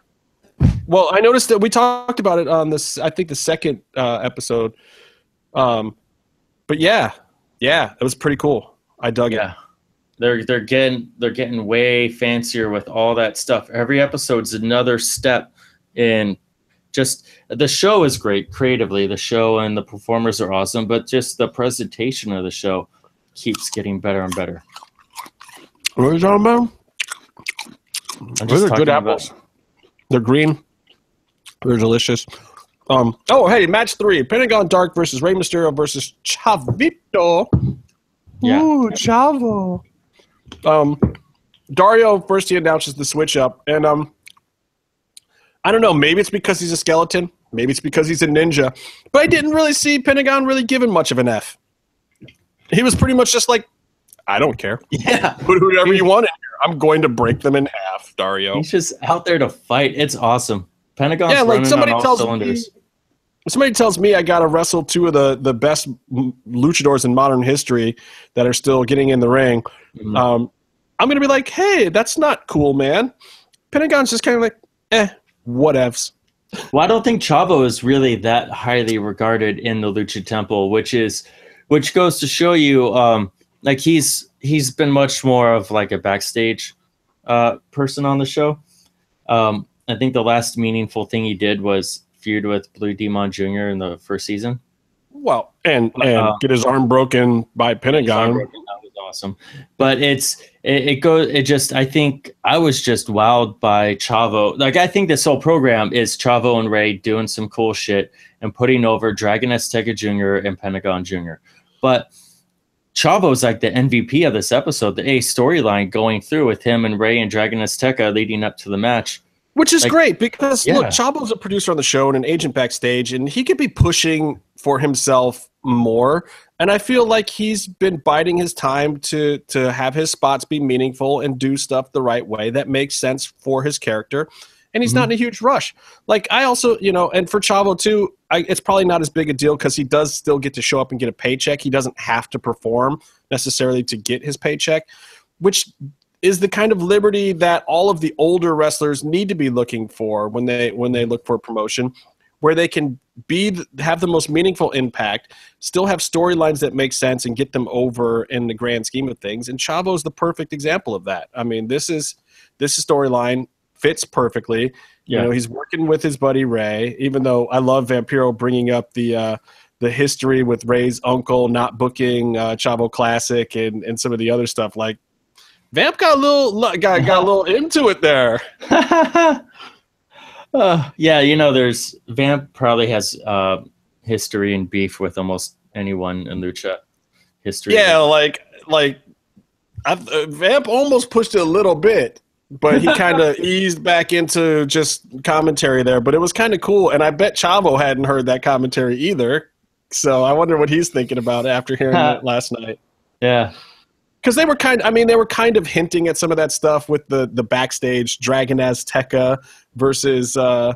Well, I noticed that we talked about it on this. I think the second uh, episode. Um, but yeah, yeah, it was pretty cool. I dug Yeah. They're they're getting they're getting way fancier with all that stuff. Every episode's another step in just the show is great creatively. The show and the performers are awesome, but just the presentation of the show keeps getting better and better. What are you talking about? I'm Those are good about- apples. They're green. They're delicious. Um. Oh, hey, match three: Pentagon Dark versus Rey Mysterio versus Chavito. Yeah. Ooh, Chavo. Um, Dario first he announces the switch up, and um, I don't know. Maybe it's because he's a skeleton. Maybe it's because he's a ninja. But I didn't really see Pentagon really giving much of an F. He was pretty much just like, I don't care. Yeah. Put whoever you want in here. I'm going to break them in half, Dario. He's just out there to fight. It's awesome. Pentagon's yeah, like somebody tells cylinders. me. Somebody tells me I got to wrestle two of the the best luchadors in modern history that are still getting in the ring. Mhm. Um, I'm gonna be like, hey, that's not cool, man. Pentagon's just kind of like, eh, whatevs. Well, I don't think Chavo is really that highly regarded in the Lucha Temple, which is which goes to show you um like he's he's been much more of like a backstage uh person on the show. Um I think the last meaningful thing he did was feud with Blue Demon Jr. in the first season. Well, and and Uh, get his arm broken by Pentagon. That was awesome. But it's it, it goes it just I think I was just wowed by Chavo. Like I think this whole program is Chavo and Rey doing some cool shit and putting over Dragon Azteca Jr. and Pentagon Jr. But Chavo's like the MVP of this episode, the A storyline going through with him and Rey and Dragon Azteca leading up to the match. Which is Like- great because look, Yeah. Chavo's a producer on the show and an agent backstage, and he could be pushing for himself more. And I feel like he's been biding his time to to have his spots be meaningful and do stuff the right way that makes sense for his character. And he's not in a huge rush. Like I also, you know, and for Chavo too, I, it's probably not as big a deal because he does still get to show up and get a paycheck. He doesn't have to perform necessarily to get his paycheck, which is the kind of liberty that all of the older wrestlers need to be looking for when they when they look for promotion where they can be have the most meaningful impact still have storylines that make sense and get them over in the grand scheme of things and Chavo's the perfect example of that i mean this is this storyline fits perfectly you Yeah. know he's working with his buddy ray even though i love vampiro bringing up the uh the history with Rey's uncle not booking uh, Chavo Classic and, and some of the other stuff. Like Vamp got a little got, got a little into it there. uh, yeah, you know, there's Vamp probably has uh, history and beef with almost anyone in Lucha history. Yeah, like like I, uh, Vamp almost pushed it a little bit, but he kind of eased back into just commentary there. But it was kind of cool, and I bet Chavo hadn't heard that commentary either. So I wonder what he's thinking about after hearing it last night. yeah, because they were kind. I mean, they were kind of hinting at some of that stuff with the the backstage Dragon Azteca versus uh,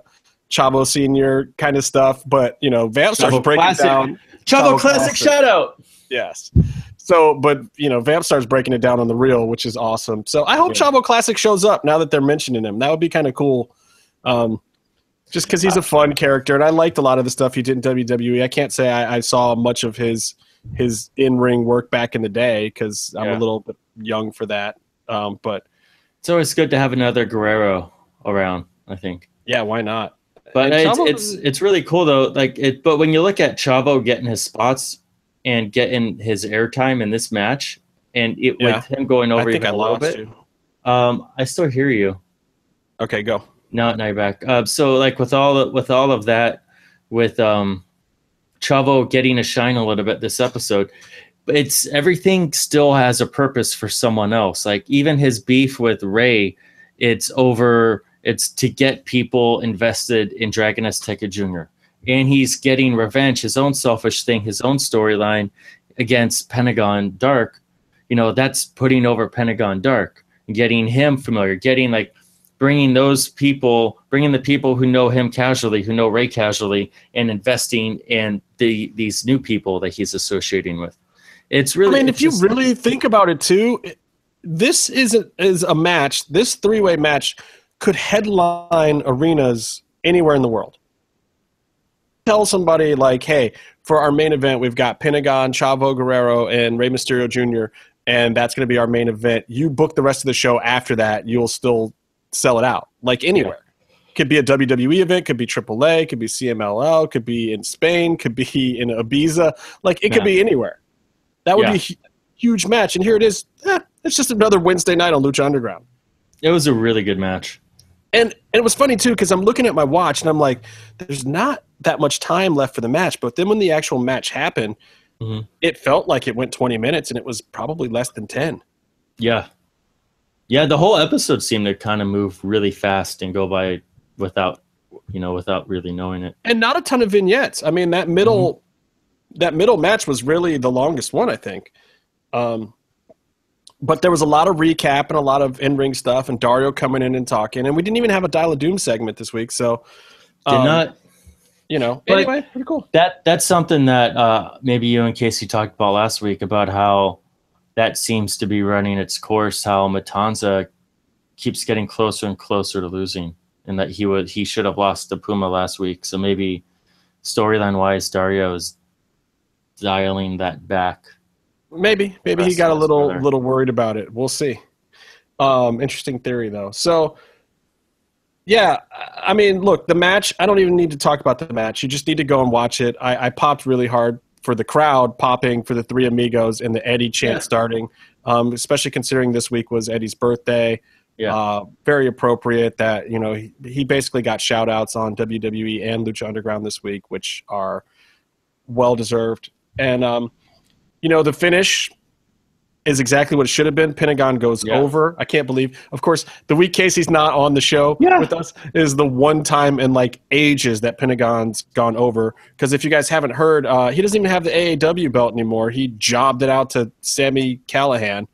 Chavo Senior kind of stuff. But you know, Vamp starts Chavo breaking Classic. down. Chavo, Chavo Classic, Classic. shout out. Yes. So, but you know, Vamp starts breaking it down on the real, which is awesome. So I hope Yeah. Chavo Classic shows up now that they're mentioning him. That would be kind of cool. Um, just because he's a fun character, and I liked a lot of the stuff he did in WWE. I can't say I, I saw much of his his in ring work back in the day because I'm Yeah. a little bit young for that. Um, but It's always good to have another Guerrero around. I think. yeah, why not? But it's, Chavo- it's it's really cool though. Like it, but when you look at Chavo getting his spots and getting his airtime in this match, and it Yeah. with him going I over think even I a little bit, you. um, I still hear you. Okay, go. No, now you're back. Uh, so like with all with all of that, with um, Chavo getting a shine a little bit this episode, it's everything still has a purpose for someone else. Like even his beef with Rey, it's over. It's to get people invested in Dragon Azteca Jr. And he's getting revenge, his own selfish thing, his own storyline against Pentagon Dark. You know, that's putting over Pentagon Dark, getting him familiar, getting like bringing those people, bringing the people who know him casually, who know Rey casually, and investing in the these new people that he's associating with. It's really. I mean, if you really think about it too, this is a, is a match. This three way match could headline arenas anywhere in the world. Tell somebody like, "Hey, for our main event, we've got Pentagon, Chavo Guerrero, and Rey Mysterio Jr., and that's going to be our main event. You book the rest of the show after that, you'll still sell it out like anywhere." Could be a WWE event, could be AAA, could be CMLL, could be in Spain, could be in Ibiza. Like it could be anywhere. That would Yeah. be a huge match. And here it is. Eh, it's just another Wednesday night on Lucha Underground. it was a really good match. And, and it was funny too because I'm looking at my watch and I'm like, there's not that much time left for the match. But then when the actual match happened, Mhm. it felt like it went 20 minutes and it was probably less than 10. Yeah, yeah. The whole episode seemed to kind of move really fast and go by without, you know, without really knowing it. And not a ton of vignettes. I mean, that middle Mm-hmm. that middle match was really the longest one, I think. Um, but there was a lot of recap and a lot of in ring stuff, and Dario coming in and talking. And we didn't even have a Dial of Doom segment this week, so Did um, not you know. But- anyway, pretty cool. that that's something that uh, maybe you and Casey talked about last week about how that seems to be running its course. How Matanza keeps getting closer and closer to losing, and that he would he should have lost to Puma last week. So maybe storyline wise, Dario is dialing that back. Maybe, maybe he got a little better. little worried about it. We'll see. Um, interesting theory though. So, yeah, I- I mean, look, the match. I don't even need to talk about the match. You just need to go and watch it. I, I popped really hard for the crowd popping for the three amigos and the Eddie chant Yeah. starting. Um, especially considering this week was Eddie's birthday. Yeah. Uh, very appropriate that you know he, he basically got shout outs on WWE and Lucha Underground this week, which are well deserved. And um, you know the finish is exactly what it should have been. Pentagon goes Yeah. over. I can't believe. Of course, the week Casey's not on the show Yeah. with us is the one time in like ages that Pentagon's gone over. Because if you guys haven't heard, uh, he doesn't even have the AAW belt anymore. He jobbed it out to Sami Callihan.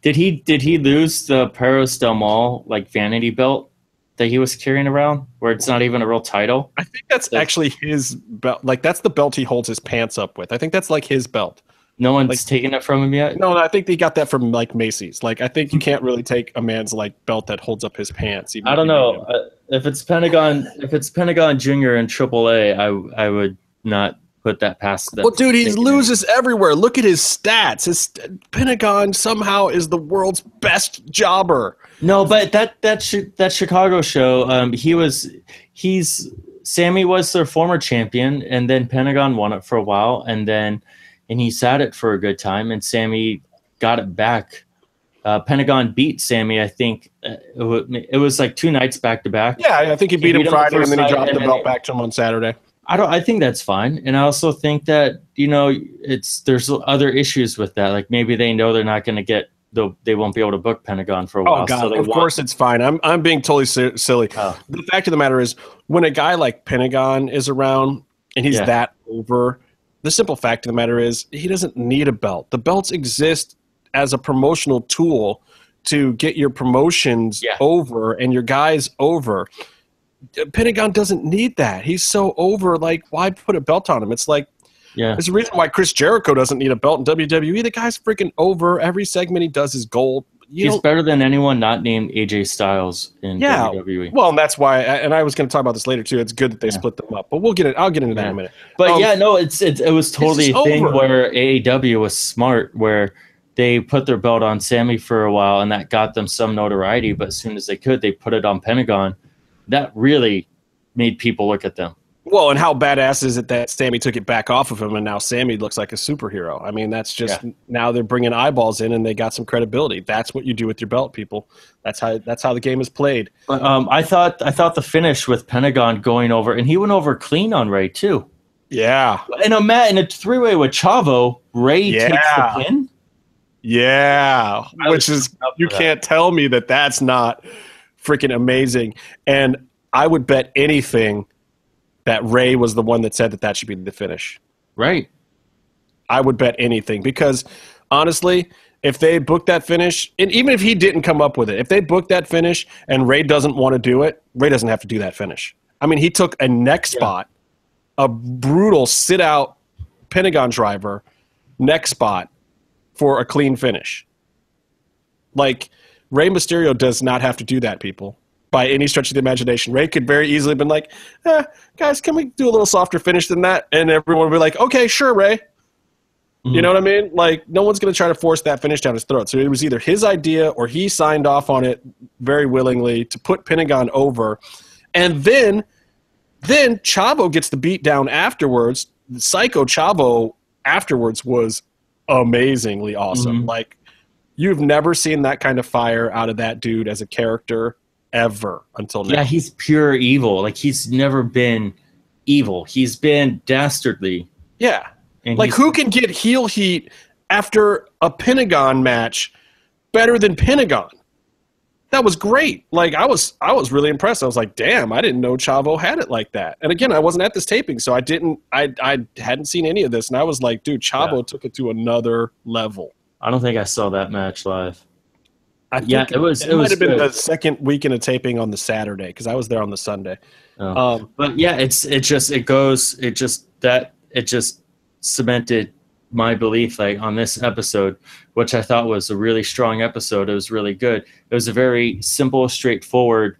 Did he did he lose the Perros Del Mal like vanity belt that he was carrying around, where it's not even a real title? I think that's Yeah. actually his belt. Like that's the belt he holds his pants up with. I think that's like his belt. No one's Like- taken it from him yet. No, I think they got that from like Macy's. Like I think you can't really take a man's like belt that holds up his pants. even I don't know uh, if it's Pentagon. If it's Pentagon Junior and AAA, I I would not put that past them. Well, dude, he taking it. loses everywhere. Look at his stats. His Pentagon somehow is the world's best jobber. No, but that that chi- that Chicago show, um, he was he's Sami was their former champion, and then Pentagon won it for a while, and then and he sat it for a good time, and Sami got it back. Uh, Pentagon beat Sami, I think uh, it, wa- it was like two nights back to back. Yeah, I think he beat beat him him the Friday, and then he dropped the belt back to him on Saturday. I don't. I think that's fine, and I also think that you know it's there's other issues with that. Like maybe they know they're not going to get the they won't be able to book Pentagon for a while. Oh God! so of want- course, it's fine. I'm I'm being totally si- silly. Oh. The fact of the matter is, when a guy like Pentagon is around and he's Yeah. that over, the simple fact of the matter is he doesn't need a belt. The belts exist as a promotional tool to get your promotions Yeah. over and your guys over. Pentagon doesn't need that. He's so over. Like, why put a belt on him? It's like yeah. there's a reason why Chris Jericho doesn't need a belt in WWE. The guy's freaking over. Every segment he does is gold. He's better than anyone not named AJ Styles in. Yeah. WWE. Well, and that's why, and I was going to talk about this later too. It's good that they Yeah. split them up, but we'll get it. I'll get into that in a minute. But Um, yeah, no, it's, it's it was totally a thing over. where AAW was smart, where they put their belt on Sami for a while, and that got them some notoriety. But as soon as they could, they put it on Pentagon. That really made people look at them. Well, and how badass is it that Sami took it back off of him, and now Sami looks like a superhero? I mean, that's just Yeah. now they're bringing eyeballs in, and they got some credibility. That's what you do with your belt, people. That's how that's how the game is played. But um, I thought I thought the finish with Pentagon going over, and he went over clean on Rey too. Yeah, In a mat in a three way with Chavo, Rey takes Yeah. the pin. yeah. I Which is you that. can't tell me that that's not freaking amazing. And I would bet anything that Rey was the one that said that that should be the finish. Right. I would bet anything because honestly, if they book that finish, and even if he didn't come up with it, if they book that finish and Rey doesn't want to do it, Rey doesn't have to do that finish. I mean, he took a neck spot, a brutal sit out Pentagon driver neck spot for a clean finish. Like Rey Mysterio does not have to do that, people. By any stretch of the imagination, Rey could very easily have been like, eh, "Guys, can we do a little softer finish than that?" And everyone would be like, "Okay, sure, Rey." You know what I mean? Like, no one's going to try to force that finish down his throat. So it was either his idea or he signed off on it very willingly to put Pentagon over. And then, then Chavo gets the beat down afterwards. Psycho Chavo afterwards was amazingly awesome. Mhm. Like, you've never seen that kind of fire out of that dude as a character ever until now. Yeah, he's pure evil. Like he's never been evil. He's been dastardly. yeah. And Like, who can get heel heat after a Pentagon match better than Pentagon? That was great. Like, I was, I was really impressed. I was like, damn, I didn't know Chavo had it like that. And again, I wasn't at this taping, so I didn't, I, I hadn't seen any of this, and I was like, dude, Chavo took it to another level. I don't think I saw that match live. I Yeah, it was- It, it might was have been the second weekend of taping on the Saturday because I was there on the Sunday. Oh. Um, But yeah, it's it just it goes it just that it just cemented my belief like on this episode, which I thought was a really strong episode. It was really good. It was a very simple, straightforward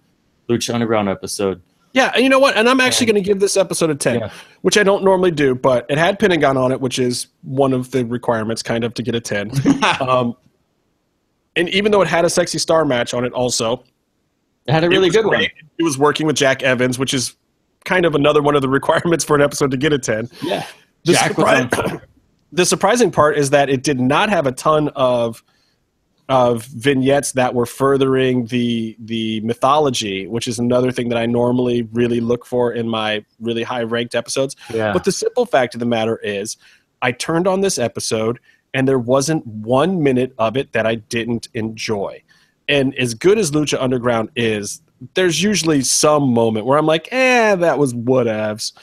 Lucha Underground episode. Yeah, and you know what? And I'm actually going to give this episode a 10, Yeah. which I don't normally do, but it had Pentagon on it, which is one of the requirements kind of to get a 10. um, and even though it had a sexy star match on it also, It had a really good one. great. It was working with Jack Evans, which is kind of another one of the requirements for an episode to get a 10. Yeah. The, surpri- the surprising part is that it did not have a ton of of vignettes that were furthering the the mythology, which is another thing that I normally really look for in my really high ranked episodes. Yeah. But the simple fact of the matter is, I turned on this episode and there wasn't one minute of it that I didn't enjoy. And as good as Lucha Underground is, there's usually some moment where I'm like, eh, that was whatevs.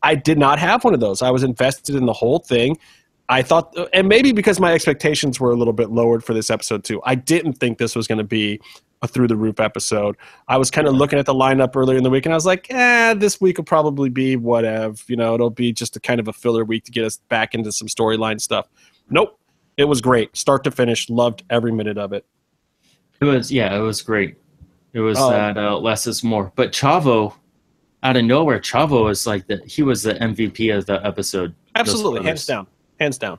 I did not have one of those. I was invested in the whole thing. I thought, and maybe because my expectations were a little bit lowered for this episode too, I didn't think this was going to be a through the roof episode. I was kind of looking at the lineup earlier in the week, and I was like, eh, this week will probably be whatever. You know, it'll be just a kind of a filler week to get us back into some storyline stuff. Nope, it was great, start to finish. Loved every minute of it. It was yeah, it was great. It was Um, that uh, less is more. But Chavo, out of nowhere, Chavo is like the he was the MVP of the episode. Absolutely, hands down, hands down.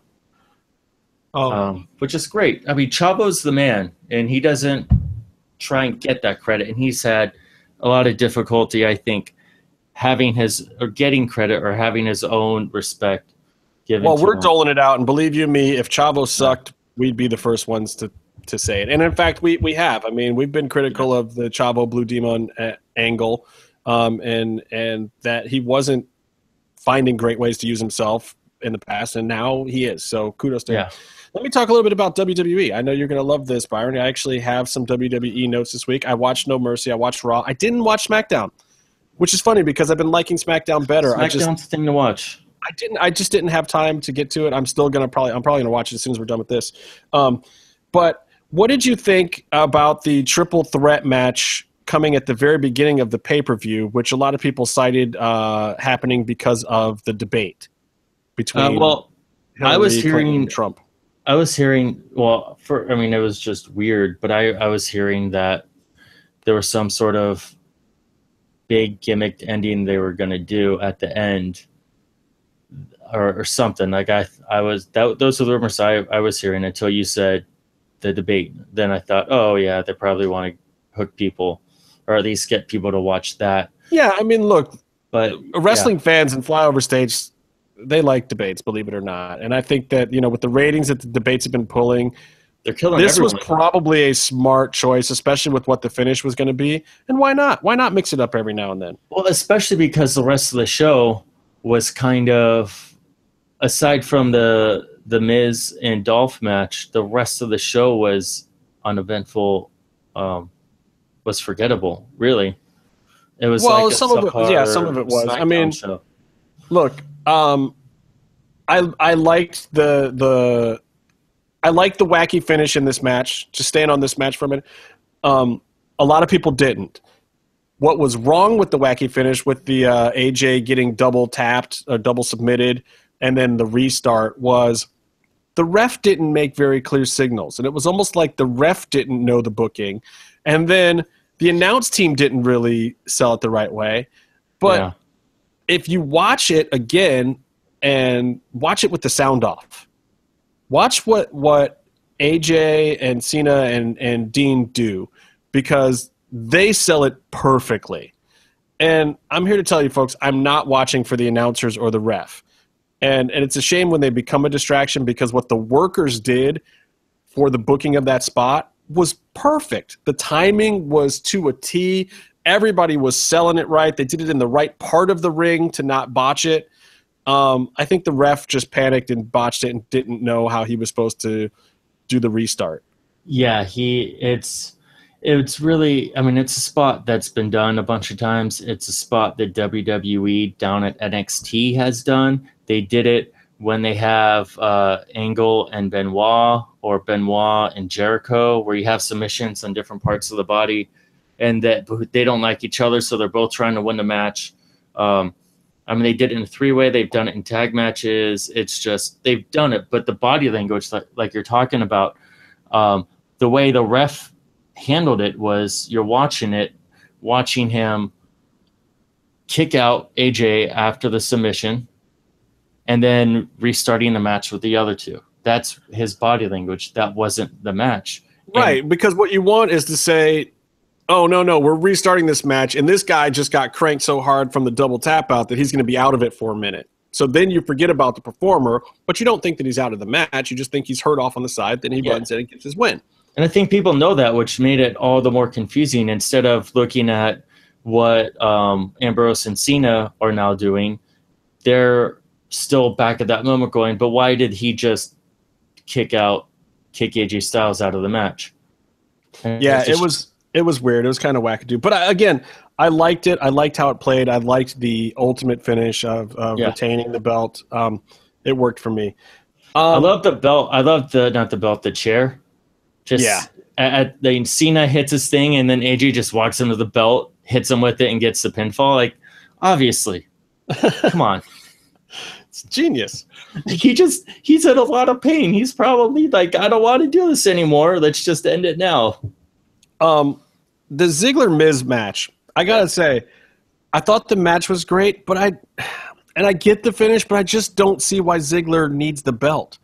Oh, um, which is great. I mean, Chavo's the man, and he doesn't try and get that credit. And he's had a lot of difficulty, I think, having his or getting credit or having his own respect well, we're doling it out, and believe you me, if Chavo sucked, we'd be the first ones to to say it. And in fact, we we have. I mean, we've been critical of the Chavo Blue Demon uh, angle, um, and and that he wasn't finding great ways to use himself in the past, and now he is. So kudos to him. Let me talk a little bit about WWE. I know you're going to love this, Byron. I actually have some WWE notes this week. I watched No Mercy. I watched Raw. I didn't watch SmackDown, which is funny because I've been liking SmackDown better. I just SmackDown's the thing to watch. I didn't. I just didn't have time to get to it. I'm still gonna probably. I'm probably gonna watch it as soon as we're done with this. Um, but what did you think about the triple threat match coming at the very beginning of the pay per view, which a lot of people cited uh, happening because of the debate between? Uh, well, I was hearing- and Trump. I was hearing. Well, for I mean, it was just weird, but I I was hearing that there was some sort of big gimmick ending they were going to do at the end, or, or something. Like I I was that those are the rumors I I was hearing until you said the debate. Then I thought, oh yeah, they probably want to hook people, or at least get people to watch that. Yeah, I mean, look, But wrestling fans and flyover states they like debates believe it or not and i think that you know with the ratings that the debates have been pulling they're killing this was probably a smart choice especially with what the finish was going to be and why not why not mix it up every now and then Well, especially because the rest of the show was kind of, aside from the the Miz and Dolph match, the rest of the show was uneventful, um, was forgettable. Really, it was Well, like some of it yeah, some of it was. I mean- show. look um i i liked the the i liked the wacky finish in this match just staying on this match for a minute um a lot of people didn't what was wrong with the wacky finish with the uh, aj getting double tapped or double submitted and then the restart was the ref didn't make very clear signals and it was almost like the ref didn't know the booking and then the announce team didn't really sell it the right way but Yeah. if you watch it again and watch it with the sound off, watch what what AJ and Cena and and Dean do because they sell it perfectly. And I'm here to tell you folks, I'm not watching for the announcers or the ref. And and it's a shame when they become a distraction because what the workers did for the booking of that spot was perfect. The timing was to a T. Everybody was selling it right. They did it in the right part of the ring to not botch it. Um, I think the ref just panicked and botched it and didn't know how he was supposed to do the restart. Yeah, he it's it's really I mean it's a spot that's been done a bunch of times. It's a spot that WWE down at NXT has done. They did it when they have uh, Angle and Benoit or Benoit and Jericho, where you have submissions on different parts of the body, and that they don't like each other, so they're both trying to win the match. Um, I mean, they did it in a three way. They've done it in tag matches. It's just they've done it, but the body language, like, like you're talking about, um, the way the ref handled it was you're watching it, watching him kick out AJ after the submission, and then restarting the match with the other two. That's his body language. That wasn't the match. And- Right, because what you want is to say, "Oh no, no, we're restarting this match, and this guy just got cranked so hard from the double tap out that he's going to be out of it for a minute." So then you forget about the performer, but you don't think that he's out of the match. You just think he's hurt off on the side. Then he Yeah. runs in and gets his win. And I think people know that, which made it all the more confusing. Instead of looking at what um, Ambrose and Cena are now doing, they're still back at that moment going, but why did he just kick out, kick AJ Styles out of the match? And Yeah, it's it just- was it was weird. It was kind of wackadoo. But I, again, I liked it. I liked how it played. I liked the ultimate finish of, of Yeah. retaining the belt. Um, it worked for me. I Um, love the belt. I love the not the belt, the chair. Just Yeah. At, at the Cena hits his thing, and then AJ just walks into the belt, hits him with it, and gets the pinfall. Like, obviously, come on. It's genius. he just he's in a lot of pain. He's probably like, I don't want to do this anymore. Let's just end it now. Um, the Ziggler Miz match. I gotta say, I thought the match was great, but I and I get the finish, but I just don't see why Ziggler needs the belt.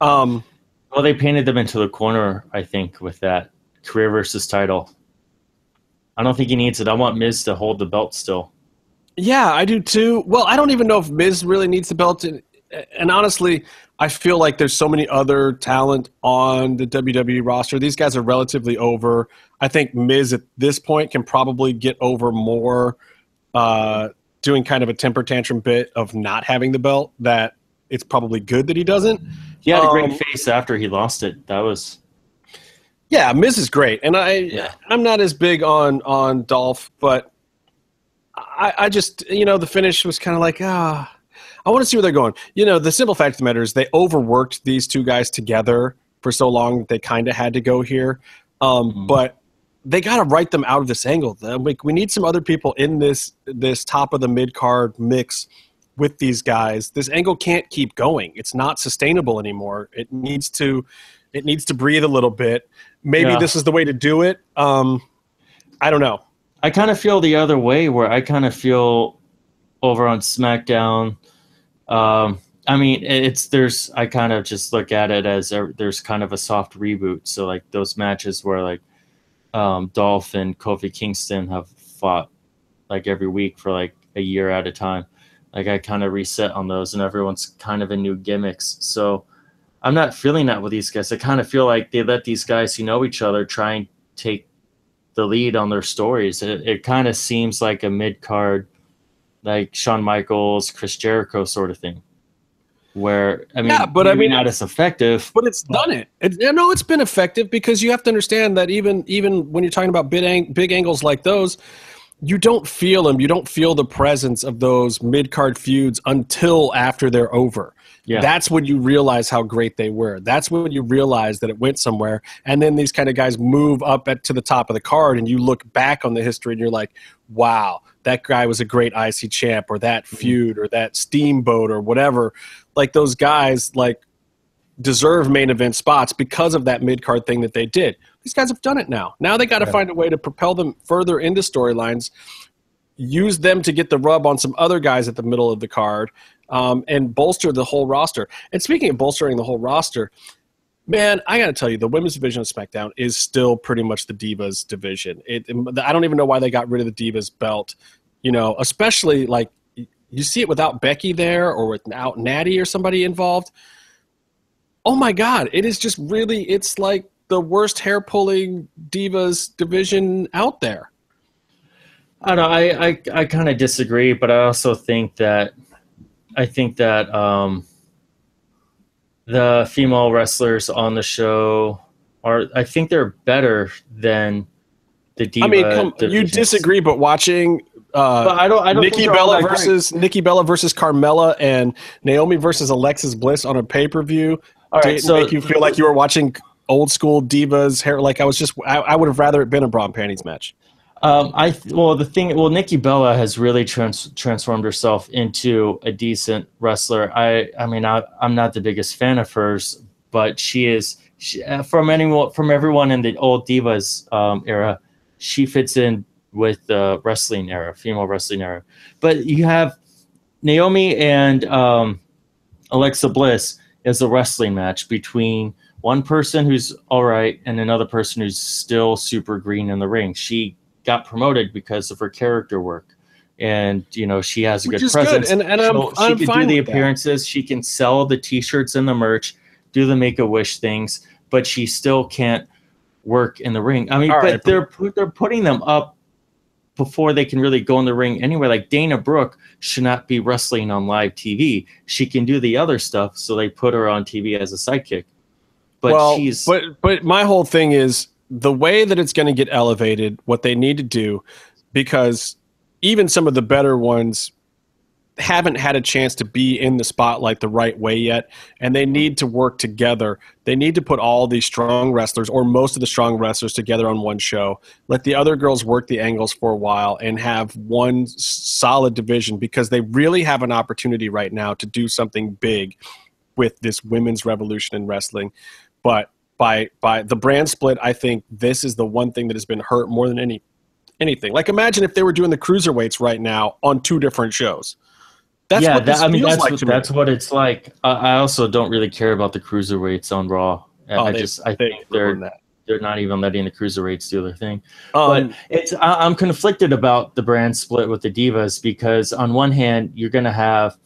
Um, Well, they painted them into the corner, I think, with that career versus title. I don't think he needs it. I want Miz to hold the belt still. Yeah, I do too. Well, I don't even know if Miz really needs the belt. And, and honestly, I feel like there's so many other talent on the WWE roster. These guys are relatively over. I think Miz at this point can probably get over more uh, doing kind of a temper tantrum bit of not having the belt that it's probably good that he doesn't. He had a Um, great face after he lost it. That was Yeah, Miz is great, and I Yeah. I'm not as big on on Dolph, but I, I just you know the finish was kind of like ah. I want to see where they're going. You know, the simple fact of the matter is they overworked these two guys together for so long that they kind of had to go here. Um, Mhm. But they got to write them out of this angle. We, we need some other people in this this top of the mid card mix with these guys. This angle can't keep going. It's not sustainable anymore. It needs to it needs to breathe a little bit. Maybe Yeah. this is the way to do it. Um, I don't know. I kind of feel the other way where I kind of feel over on SmackDown. Um, I mean, it's there's I kind of just look at it as a, there's kind of a soft reboot. So like those matches where like um, Dolph and Kofi Kingston have fought like every week for like a year at a time. Like I kind of reset on those, and everyone's kind of in new gimmicks. So I'm not feeling that with these guys. I kind of feel like they let these guys who know each other try and take the lead on their stories. It, it kind of seems like a mid card, like Shawn Michaels, Chris Jericho sort of thing. Where I mean, Yeah, but I mean, not as effective. but it's done it. it. You know, it's been effective because you have to understand that even even when you're talking about big ang- big angles like those, you don't feel them. You don't feel the presence of those mid card feuds until after they're over. Yeah. That's when you realize how great they were. That's when you realize that it went somewhere. And then these kind of guys move up at, to the top of the card, and you look back on the history, and you're like, "Wow, that guy was a great IC champ, or that mm-hmm. feud, or that steamboat, or whatever." Like those guys, like deserve main event spots because of that mid card thing that they did. These guys have done it now. Now they got to Yeah. find a way to propel them further into storylines, use them to get the rub on some other guys at the middle of the card, um, and bolster the whole roster. And speaking of bolstering the whole roster, man, I got to tell you, the women's division of SmackDown is still pretty much the Divas division. It, I don't even know why they got rid of the Divas belt. You know, especially like you see it without Becky there or without Natty or somebody involved. Oh my God, it is just really, it's like the worst hair pulling Divas division out there. I don't know. I I, I kind of disagree, but I also think that I think that um, the female wrestlers on the show are. I think they're better than the diva. I mean, come, you disagree, but watching uh, But I don't. I don't. Nikki think they're all Bella that great. versus Nikki Bella versus Carmella and Naomi versus Alexis Bliss on a pay per view right, didn't so make you feel like you were watching old school divas hair. Like I was just, I, I would have rather it been a bra and panties match. Um, I well, the thing, well, Nikki Bella has really trans- transformed herself into a decent wrestler. I, I mean, I, I'm not the biggest fan of hers, but she is she, uh, from anyone, from everyone in the old divas um, era. She fits in with the wrestling era, female wrestling era. But you have Naomi and um, Alexa Bliss is a wrestling match between one person who's all right and another person who's still super green in the ring. She got promoted because of her character work. And you know she has a Which good is good, presence. and- and I'm- She'll- I'm can fine do the with that. appearances. She can sell the T-shirts and the merch, do the Make a Wish things, but she still can't work in the ring. I mean, All but right, they're they're putting them up before they can really go in the ring anyway. Like Dana Brooke should not be wrestling on live TV. She can do the other stuff, so they put her on TV as a sidekick. But well, she's but but my whole thing is the way that it's going to get elevated. What they need to do, because even some of the better ones haven't had a chance to be in the spotlight the right way yet, and they need to work together. They need to put all these strong wrestlers, or most of the strong wrestlers, together on one show. Let the other girls work the angles for a while and have one solid division because they really have an opportunity right now to do something big with this women's revolution in wrestling. But by by the brand split, I think this is the one thing that has been hurt more than any anything. Like imagine if they were doing the cruiserweights right now on two different shows. That's yeah, what that, I mean that's like what, to me. what it's like. I, I also don't really care about the cruiserweights on Raw. I- Oh, I they- just I they think they're that. they're not even letting the cruiserweights do their thing. Um, but it's I, I'm conflicted about the brand split with the divas because on one hand you're gonna have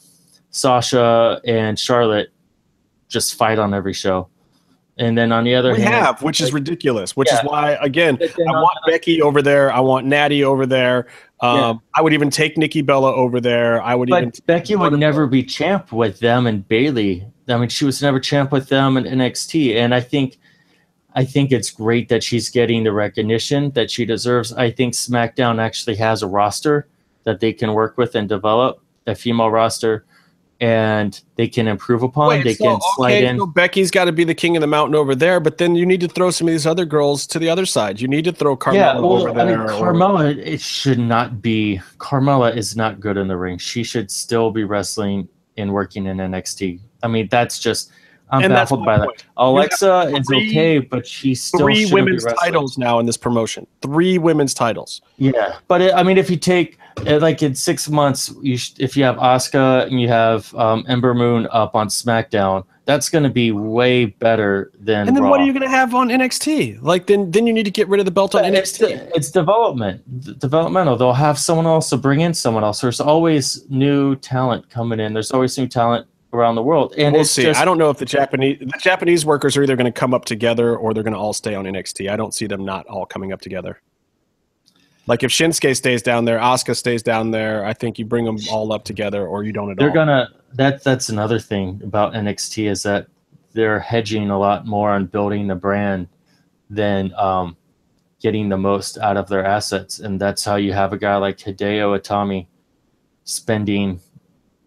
Sasha and Charlotte just fight on every show, and then on the other we hand, have, which is ridiculous. Which is why, again, I on want Becky over there. I want Natty over there. Um, Yeah. I would even take Nikki Bella over there. I would But even. Becky would never be champ with them and Bayley. I mean, she was never champ with them in NXT, and I think, I think it's great that she's getting the recognition that she deserves. I think SmackDown actually has a roster that they can work with and develop a female roster, and they can improve upon. Wait, they so, can slide okay, in. so Becky's got to be the king of the mountain over there, but then you need to throw some of these other girls to the other side. You need to throw Carmella yeah, well, over I there. mean, or- Carmella, it should not be. Carmella is not good in the ring. She should still be wrestling and working in NXT. I mean, that's just. I'm And baffled by that. point. Alexa is okay, but she still three women's titles now in this promotion. Three women's titles. Yeah, but it, I mean, if you take like in six months, you sh- if you have Asuka and you have um, Ember Moon up on SmackDown, that's going to be way better than. And then Raw. what are you going to have on NXT? Like then then you need to get rid of the belt on It's, NXT. it's development, d- developmental. They'll have someone else to bring in someone else. There's always new talent coming in. There's always new talent around the world, and we'll it's see. just I don't know if the Japanese the Japanese workers are either going to come up together or they're going to all stay on NXT. I don't see them not all coming up together. Like if Shinsuke stays down there, Asuka stays down there. I think you bring them all up together, or you don't at they're all. gonna. That that's another thing about NXT is that they're hedging a lot more on building the brand than um, getting the most out of their assets, and that's how you have a guy like Hideo Itami spending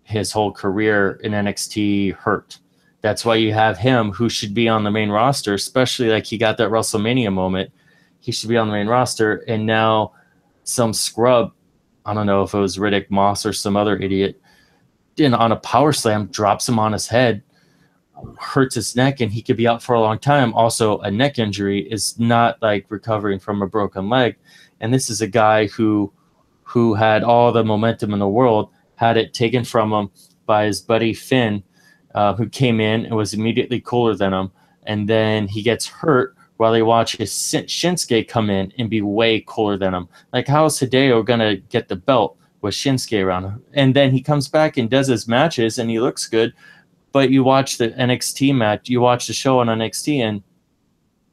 his whole career in NXT hurt. That's why you have him, who should be on the main roster, especially like he got that WrestleMania moment. He should be on the main roster, and now some scrub, I don't know if it was Riddick Moss or some other idiot, in on a power slam drops him on his head, hurts his neck, and he could be out for a long time. Also, a neck injury is not like recovering from a broken leg, and this is a guy who who had all the momentum in the world, had it taken from him by his buddy Finn, uh, who came in and was immediately cooler than him, and then he gets hurt while they watch his Shinsuke come in and be way cooler than him. Like, how is Hideo gonna get the belt with Shinsuke around him? And then he comes back and does his matches and he looks good, but you watch the NXT match, you watch the show on NXT, and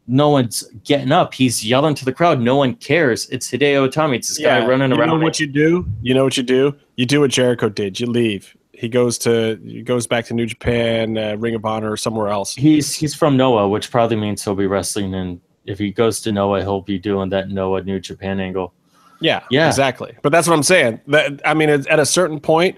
no one's getting up. He's yelling to the crowd. No one cares. It's Hideo Itami. It's this guy running you around. know what you do? You know what you do? You do what Jericho did. You leave. He goes to he goes back to New Japan, uh, Ring of Honor, or somewhere else. he's he's from Noah, which probably means he'll be wrestling. And if he goes to Noah, he'll be doing that Noah New Japan angle. Yeah, Yeah. exactly. But that's what I'm saying. That I mean, at at a certain point,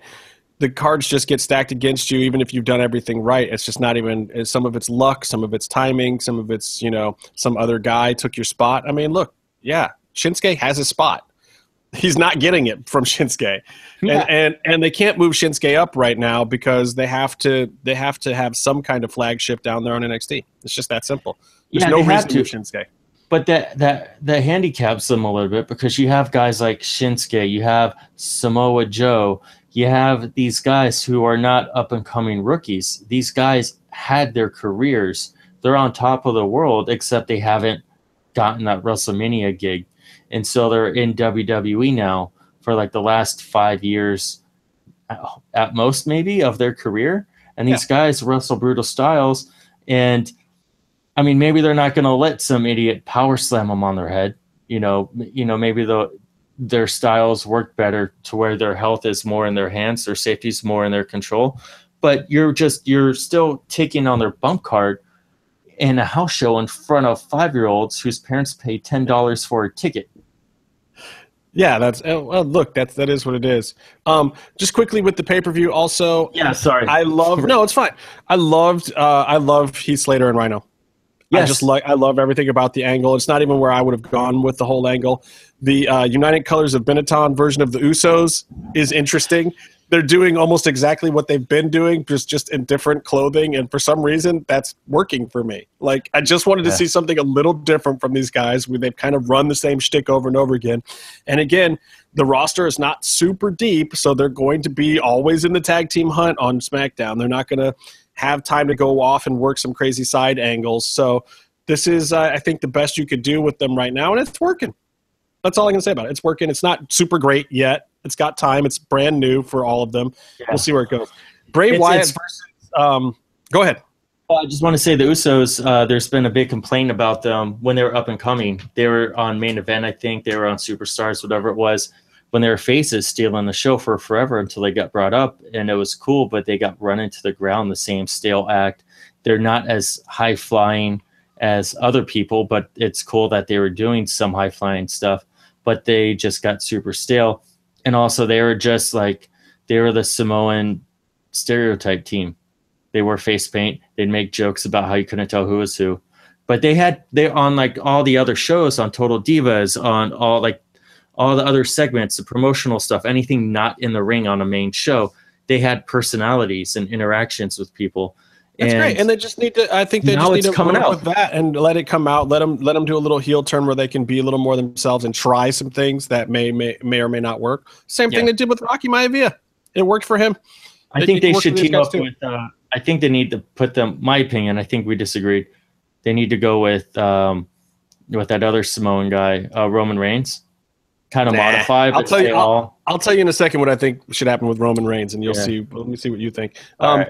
the cards just get stacked against you, even if you've done everything right. It's just not even. Some of it's luck, some of it's timing, some of it's you know some other guy took your spot. I mean, look, yeah, Shinsuke has a spot. He's not getting it from Shinsuke, Yeah. and, and and they can't move Shinsuke up right now because they have to they have to have some kind of flagship down there on NXT. It's just that simple. There's Yeah, no reason to to. move Shinsuke. But that that that handicaps them a little bit because you have guys like Shinsuke, you have Samoa Joe, you have these guys who are not up and coming rookies. These guys had their careers. They're on top of the world, except they haven't gotten that WrestleMania gig. And so they're in WWE now for like the last five years at, most, maybe, of their career. And these guys wrestle brutal styles. And I mean, maybe they're not going to let some idiot power slam them on their head. You know, you know, maybe the their styles work better to where their health is more in their hands, their safety is more in their control. But you're just you're still taking on their bump card in a house show in front of five year olds whose parents pay ten dollars for a ticket. Yeah, that's well, look, that's that is what it is. Um, just quickly with the pay per view, also, Yeah, sorry. I love no, it's fine. I loved uh, I love Heath Slater and Rhino. I just like I love everything about the angle. It's not even where I would have gone with the whole angle. The uh, United Colors of Benetton version of the Usos is interesting. They're doing almost exactly what they've been doing, just just in different clothing, and for some reason that's working for me. Like I just wanted to Yeah. see something a little different from these guys. Where they've kind of run the same shtick over and over again, and again, the roster is not super deep, so they're going to be always in the tag team hunt on SmackDown. They're not going to have time to go off and work some crazy side angles. So this is, uh, I think, the best you could do with them right now, and it's working. That's all I can say about it. It's working. It's not super great yet. It's got time. It's brand new for all of them. Yeah. We'll see where it goes. Bray It's- Wyatt it's- versus. Um, go ahead. Well, I just want to say the Usos. Uh, there's been a big complaint about them when they were up and coming. They were on main event, I think. They were on Superstars, whatever it was. When they were faces, stealing the show for forever until they got brought up, and it was cool. But they got run into the ground, the same stale act. They're not as high flying as other people, but it's cool that they were doing some high flying stuff. But they just got super stale, and also they were just like they were the Samoan stereotype team. They wore face paint. They'd make jokes about how you couldn't tell who was who. But they had they on like all the other shows on total divas on all like all the other segments the promotional stuff anything not in the ring on a main show they had personalities and interactions with people That's And- great, and they just need to. I think they just need to coming out. with that and let it come out. Let them let them do a little heel turn where they can be a little more themselves and try some things that may may, may or may not work. Same thing they did with Rocky Maivia. It worked for him. I They think they should team up too. with. Uh, I think they need to put them. My opinion. I think we disagreed. They need to go with um, with that other Samoan guy, uh, Roman Reigns. Kind of Nah, modify, I'll tell you- all. I'll tell you in a second what I think should happen with Roman Reigns, and you'll Yeah. see. Let me see what you think. Um.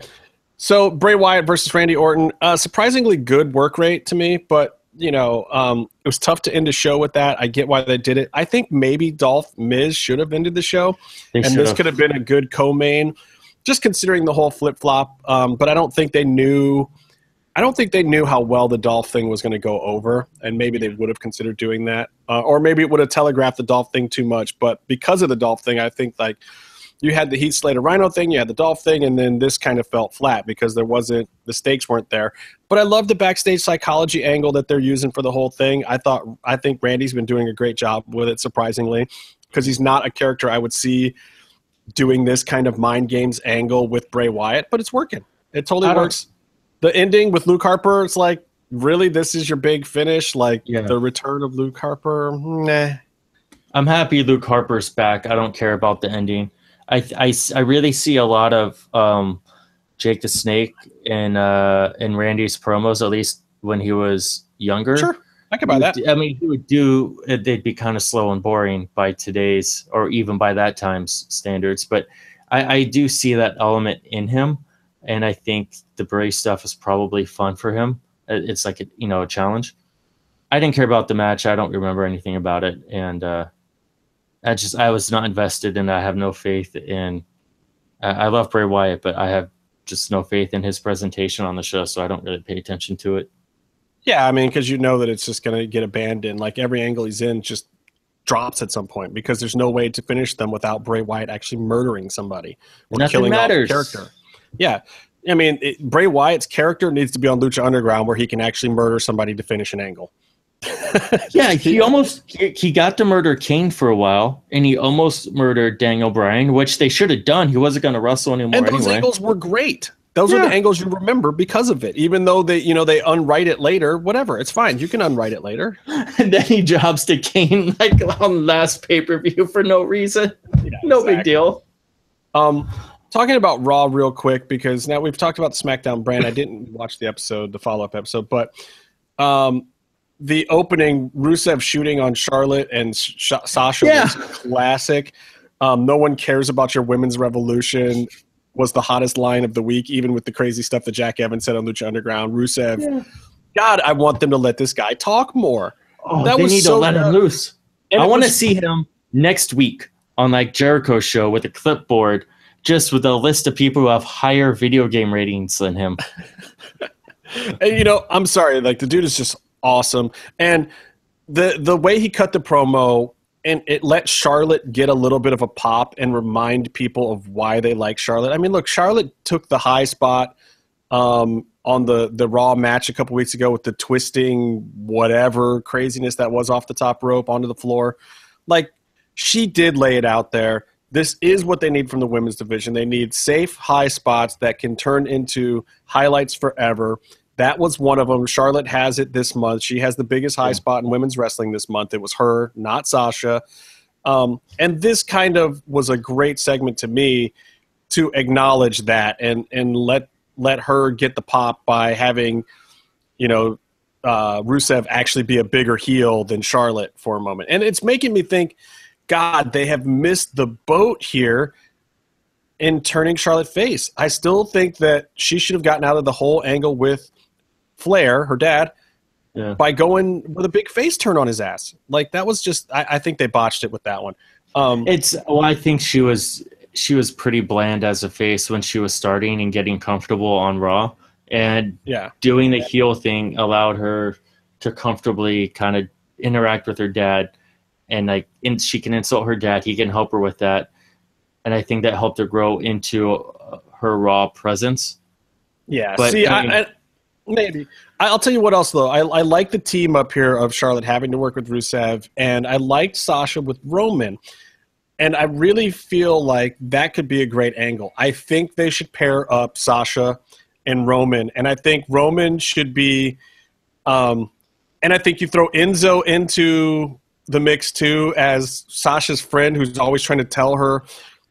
So Bray Wyatt versus Randy Orton, uh, surprisingly good work rate to me, but you know um, it was tough to end the show with that. I get why they did it. I think maybe Dolph Miz should have ended the show, They and this have. could have been a good co-main, just considering the whole flip flop. Um, but I don't think they knew. I don't think they knew how well the Dolph thing was going to go over, and maybe they would have considered doing that, uh, or maybe it would have telegraphed the Dolph thing too much. But because of the Dolph thing, I think like you had the Heath Slater Rhino thing, you had the Dolph thing, and then this kind of felt flat because there wasn't the stakes weren't there. But I love the backstage psychology angle that they're using for the whole thing. I thought I think Randy's been doing a great job with it, surprisingly, because he's not a character I would see doing this kind of mind games angle with Bray Wyatt, but it's working. It totally works. The ending with Luke Harper, it's like, really, this is your big finish? Like Yeah. the return of Luke Harper? Nah. I'm happy Luke Harper's back. I don't care about the ending. I I, I really see a lot of um, Jake the Snake in uh, in Randy's promos, at least when he was younger. Sure, I can buy that. I mean, he would do. They'd be kind of slow and boring by today's, or even by that time's standards. But I, I do see that element in him, and I think the Bray stuff is probably fun for him. It's like a, you know a challenge. I didn't care about the match. I don't remember anything about it, and uh, I just I was not invested, and I have no faith in. I, I love Bray Wyatt, but I have just no faith in his presentation on the show, so I don't really pay attention to it. Yeah, I mean, because you know that it's just going to get abandoned. Like every angle he's in just drops at some point because there's no way to finish them without Bray Wyatt actually murdering somebody or Nothing killing matters. off character. Yeah. I mean, it, Bray Wyatt's character needs to be on Lucha Underground where he can actually murder somebody to finish an angle. Yeah, he almost he, he got to murder Kane for a while, and he almost murdered Daniel Bryan, which they should have done. He wasn't going to wrestle anymore and those anyway. angles were great. Those are the angles you remember because of it. Even though they, you know, they unwrite it later. Whatever, it's fine. You can unwrite it later. and then he jobs to Kane like on last pay per view for no reason. no big deal. Um, talking about Raw real quick because now we've talked about the SmackDown brand. I didn't watch the episode, the follow up episode, but um, the opening Rusev shooting on Charlotte and Sh- Sasha Yeah. was classic. Um, no one cares about your women's revolution was the hottest line of the week, even with the crazy stuff that Jack Evans said on Lucha Underground. Rusev, God, I want them to let this guy talk more. Oh, That they was need so to let him good. loose. And I want to see him next week on like Jericho show with a clipboard, just with a list of people who have higher video game ratings than him. And you know, I'm sorry, like the dude is just awesome. And the the way he cut the promo and it let Charlotte get a little bit of a pop and remind people of why they like Charlotte. I mean, look, Charlotte took the high spot um, on the the Raw match a couple weeks ago with the twisting whatever craziness that was off the top rope onto the floor. Like she did lay it out there. This is what they need from the women's division. They need safe high spots that can turn into highlights forever. That was one of them. Charlotte has it this month. She has the biggest high Yeah. spot in women's wrestling this month. It was her, not Sasha. Um, and this kind of was a great segment to me to acknowledge that and and let let her get the pop by having, you know, uh, Rusev actually be a bigger heel than Charlotte for a moment. And it's making me think, God, they have missed the boat here in turning Charlotte face. I still think that she should have gotten out of the whole angle with Flair, her dad, Yeah. by going with a big face turn on his ass. Like that was just I, I think they botched it with that one. Um, It's well, I think she was she was pretty bland as a face when she was starting and getting comfortable on Raw, and yeah. doing the heel thing allowed her to comfortably kind of interact with her dad, and like and she can insult her dad, he can help her with that, and I think that helped her grow into uh, her Raw presence. Yeah. But, See, I I, I, maybe I'll tell you what else though. I, I like the team up here of Charlotte having to work with Rusev, and I liked Sasha with Roman, and I really feel like that could be a great angle. I think they should pair up Sasha and Roman, and I think Roman should be, um, and I think you throw Enzo into the mix too as Sasha's friend who's always trying to tell her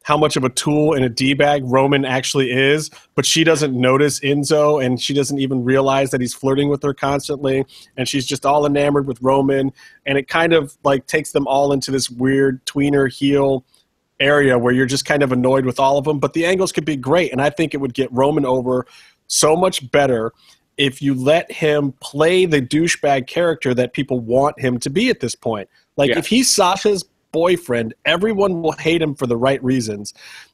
how much of a tool and a D bag Roman actually is, but she doesn't notice Enzo and she doesn't even realize that he's flirting with her constantly. And she's just all enamored with Roman. And it kind of like takes them all into this weird tweener heel area where you're just kind of annoyed with all of them. But the angles could be great. And I think it would get Roman over so much better if you let him play the douchebag character that people want him to be at this point. Like yeah. if he's Sasha's boyfriend, everyone will hate him for the right reasons.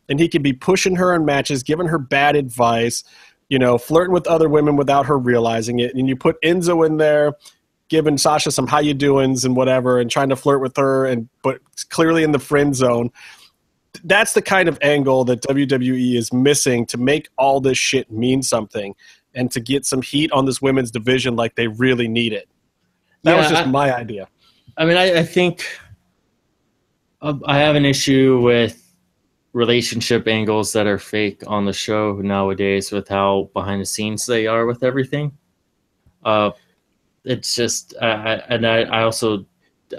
And he can be pushing her in matches, giving her bad advice, you know, flirting with other women without her realizing it. And you put Enzo in there, giving Sasha some how you doings and whatever, and trying to flirt with her, and but clearly in the friend zone. That's the kind of angle that WWE is missing to make all this shit mean something and to get some heat on this women's division like they really need it. That yeah, was just I, my idea. I mean, I, I think I have an issue with relationship angles that are fake on the show nowadays with how behind the scenes they are with everything. Uh, it's just, uh, and I, I also.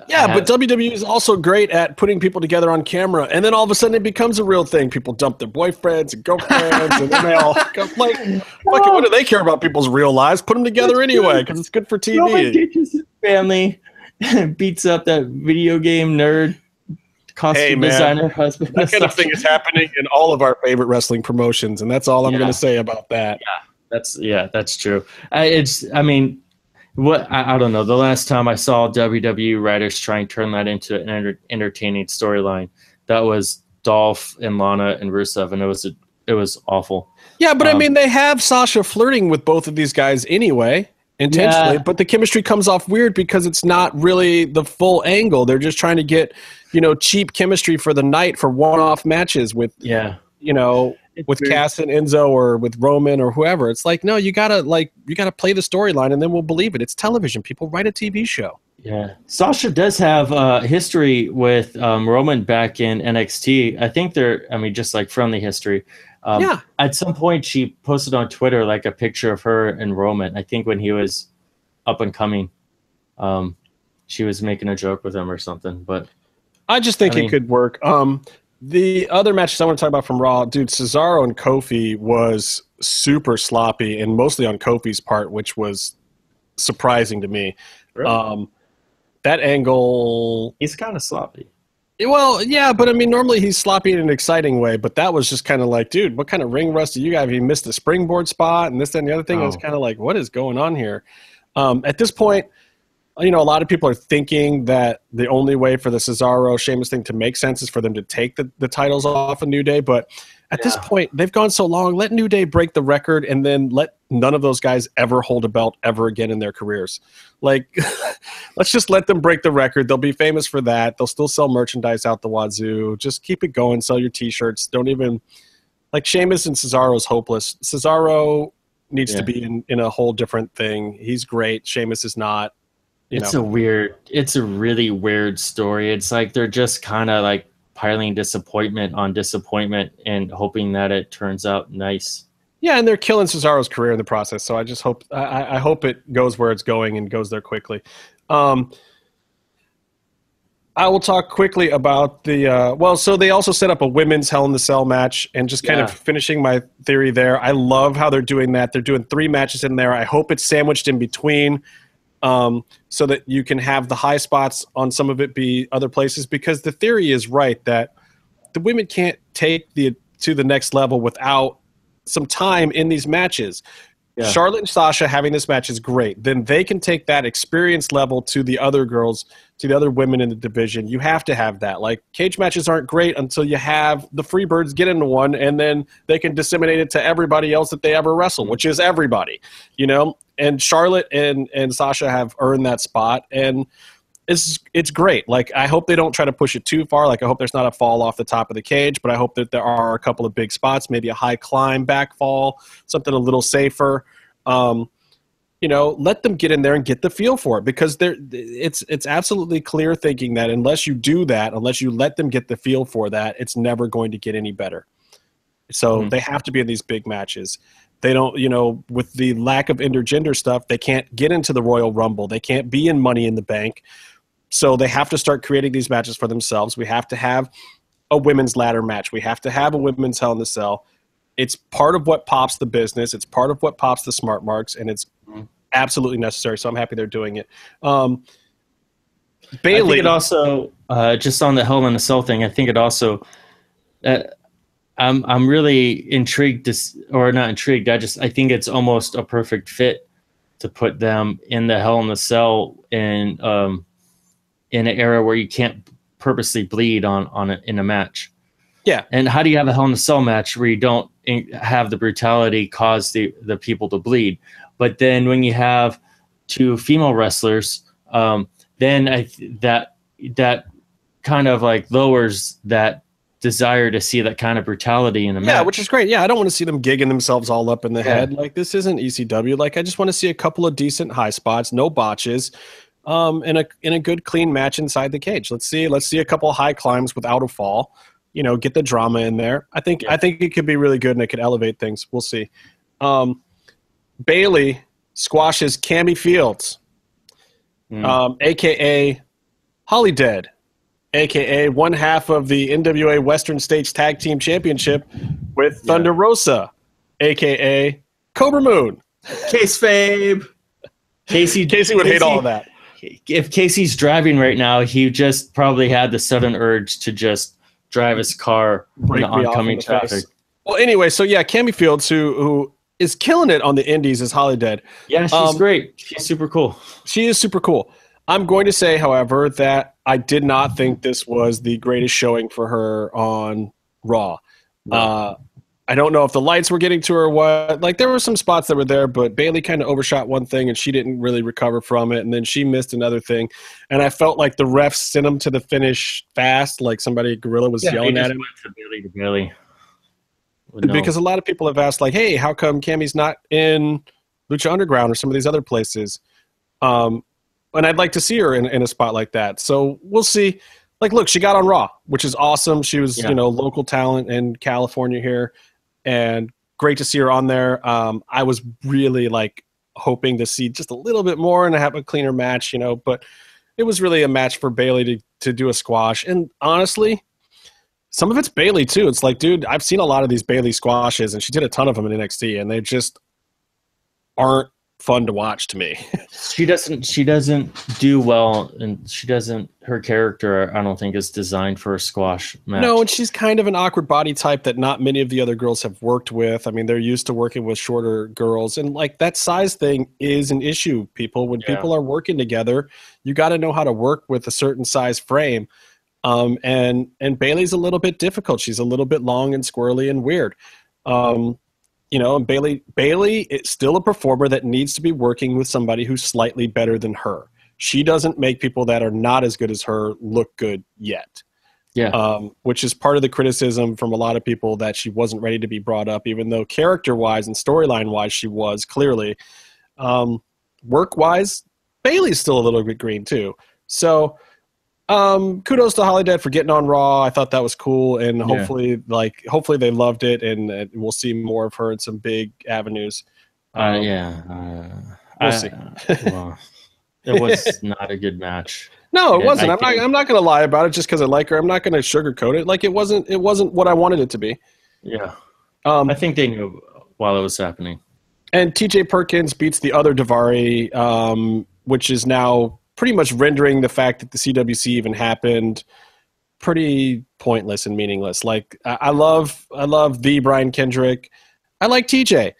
Yeah, have, but WWE is also great at putting people together on camera, and then all of a sudden it becomes a real thing. People dump their boyfriends and girlfriends, and then they all go, like, what do they care about people's real lives? Put them together anyway because it's good for TV. Family beats up that video game nerd costume hey, man, designer husband. That kind of thing is happening in all of our favorite wrestling promotions, and that's all I'm yeah. going to say about that. Yeah, that's yeah, that's true. I, it's I mean, what I, I, don't know. The last time I saw WWE writers try and turn that into an enter, entertaining storyline, that was Dolph and Lana and Rusev, and it was a, it was awful. Yeah, but um, I mean, they have Sasha flirting with both of these guys anyway intentionally, yeah. but the chemistry comes off weird because it's not really the full angle. They're just trying to get, you know, cheap chemistry for the night for one-off matches with, yeah, you know, it's with weird. Cass and Enzo or with Roman or whoever. It's like, no, you gotta like you gotta play the storyline and then we'll believe it. It's television. People write a TV show. Yeah, Sasha does have uh, history with um, Roman back in NXT. I think they're, I mean, just like friendly history. Um, yeah. At some point, she posted on Twitter like a picture of her and Roman. I think when he was up and coming, um, she was making a joke with him or something. But I just think I mean, it could work. Um, the other matches I want to talk about from Raw, dude, Cesaro and Kofi was super sloppy and mostly on Kofi's part, which was surprising to me. Really? Um, that angle, he's kind of sloppy. Well, yeah, but I mean, normally he's sloppy in an exciting way, but that was just kind of like, dude, what kind of ring rust do you got? He missed the springboard spot and this and the other thing. Oh. It was kind of like, what is going on here? Um, at this point, you know, a lot of people are thinking that the only way for the Cesaro Sheamus thing to make sense is for them to take the, the titles off a New Day. But at yeah. this point, they've gone so long. Let New Day break the record, and then let none of those guys ever hold a belt ever again in their careers. Like, let's just let them break the record. They'll be famous for that. They'll still sell merchandise out the wazoo. Just keep it going. Sell your T-shirts. Don't even like Sheamus and Cesaro is hopeless. Cesaro needs yeah. to be in, in a whole different thing. He's great. Sheamus is not. it's know. a weird. It's a really weird story. It's like they're just kind of like piling disappointment on disappointment and hoping that it turns out nice. Yeah, and they're killing Cesaro's career in the process. So I just hope I, I hope it goes where it's going and goes there quickly. Um, I will talk quickly about the uh, well. So they also set up a women's Hell in the Cell match, and just kind yeah. of finishing my theory there. I love how they're doing that. They're doing three matches in there. I hope it's sandwiched in between um, so that you can have the high spots on some of it be other places because the theory is right that the women can't take the to the next level without some time in these matches. Yeah. Charlotte and Sasha having this match is great. Then they can take that experience level to the other girls, to the other women in the division. You have to have that. Like cage matches aren't great until you have the Freebirds get into one, and then they can disseminate it to everybody else that they ever wrestle, which is everybody. You know, and Charlotte and and Sasha have earned that spot, and it's it's great. Like I hope they don't try to push it too far. Like I hope there's not a fall off the top of the cage, but I hope that there are a couple of big spots, maybe a high climb back fall, something a little safer. Um, you know, let them get in there and get the feel for it because they it's it's absolutely clear thinking that unless you do that, unless you let them get the feel for that, it's never going to get any better. So mm-hmm. they have to be in these big matches. They don't, you know, with the lack of intergender stuff, they can't get into the Royal Rumble. They can't be in Money in the Bank. So they have to start creating these matches for themselves. We have to have a women's ladder match. We have to have a women's Hell in the Cell. It's part of what pops the business. It's part of what pops the smart marks, and it's absolutely necessary. So I'm happy they're doing it. Um, I think Bayley, it also uh, just on the Hell in a Cell thing. I think it also. Uh, I'm I'm really intrigued to, or not intrigued. I just I think it's almost a perfect fit to put them in the Hell in a Cell and um, in an era where you can't purposely bleed on on it in a match. Yeah. And how do you have a Hell in a Cell match where you don't in- have the brutality cause the the people to bleed? But then when you have two female wrestlers, um, then I th- that that kind of like lowers that desire to see that kind of brutality in a yeah, match. which is great. Yeah, I don't want to see them gigging themselves all up in the Yeah. head. Like this isn't ECW. Like I just want to see a couple of decent high spots, no botches, um, and a in a good clean match inside the cage. Let's see. Let's see a couple high climbs without a fall. You know, get the drama in there. I think Yeah. I think it could be really good and it could elevate things. We'll see. Um, Bayley squashes Cammy Fields, Mm. um, aka Holidead, aka one half of the NWA Western States Tag Team Championship with Yeah. Thunder Rosa, aka Kobra Moon. Kayfabe. Casey Casey would hate all of that. If Casey's driving right now, he just probably had the sudden urge to just drive his car Break in in oncoming the traffic. face. Well, anyway, so yeah, Cammy Fields, who who is killing it on the Indies, is Holidead. Yeah, she's Um, great. She's super cool. She is super cool. I'm going to say, however, that I did not think this was the greatest showing for her on Raw. Uh, I don't know if the lights were getting to her or what. Like there were some spots that were there, but Bayley kind of overshot one thing and she didn't really recover from it, and then she missed another thing. And I felt like the refs sent him to the finish fast, like somebody gorilla was Yeah, yelling at him. Bayley to Bayley. No- Because a lot of people have asked, like, "Hey, how come Cammy's not in Lucha Underground or some of these other places?" Um, and I'd like to see her in, in a spot like that. So we'll see. Like, look, she got on Raw, which is awesome. She was, Yeah. you know, local talent in California here, and great to see her on there. Um, I was really like hoping to see just a little bit more and have a cleaner match, you know, but it was really a match for Bayley to to do a squash. And honestly, some of it's Bayley too. It's like, dude, I've seen a lot of these Bayley squashes, and she did a ton of them in NXT, and they just aren't fun to watch to me. she doesn't she doesn't do well and she doesn't her character i don't think is designed for a squash match no, and she's kind of an awkward body type that not many of the other girls have worked with. I mean, they're used to working with shorter girls, and like that size thing is an issue. People, when Yeah. people are working together, you got to know how to work with a certain size frame. Um, and and Bayley's a little bit difficult. She's a little bit long and squirrely and weird. Um, you know, and Bayley Bayley is still a performer that needs to be working with somebody who's slightly better than her. She doesn't make people that are not as good as her look good yet. yeah Um, which is part of the criticism from a lot of people that she wasn't ready to be brought up, even though character wise and storyline wise she was clearly. Um, work wise, Bayley's still a little bit green too. So um, kudos to Holidead for getting on Raw. I thought that was cool, and Yeah. hopefully, like, hopefully they loved it, and uh, we'll see more of her in some big avenues. uh, Um, yeah uh, we'll I- see. well, it was not a good match No, it Yeah, wasn't. I I'm not. I'm not going to lie about it just because I like her. I'm not going to sugarcoat it. Like it wasn't. It wasn't what I wanted it to be. yeah Um, i think they knew while it was happening and TJ Perkins beats the other Daivari, um, which is now pretty much rendering the fact that the CWC even happened pretty pointless and meaningless. Like I, love, I love the Brian Kendrick. I like TJ,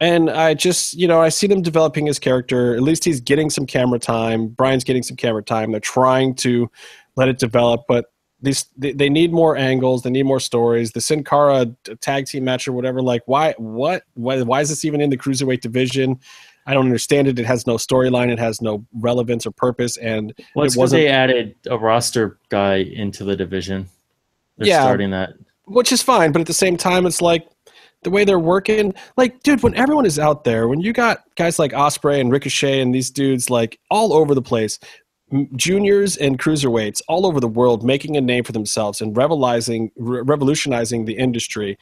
and I just, you know, I see them developing his character. At least he's getting some camera time. Brian's getting some camera time. They're trying to let it develop, but these they, they need more angles. They need more stories. The Sin Cara tag team match or whatever. Like, why? What? Why? Why is this even in the cruiserweight division? I don't understand it. It has no storyline. It has no relevance or purpose. And well it's It because wasn't- they added a roster guy into the division they're Yeah. starting that which is fine. But at the same time, it's like the way they're working. Like, dude, when everyone is out there, when you got guys like Ospreay and Ricochet and these dudes like all over the place, juniors and cruiserweights all over the world making a name for themselves and revolutionizing, re- revolutionizing the industry,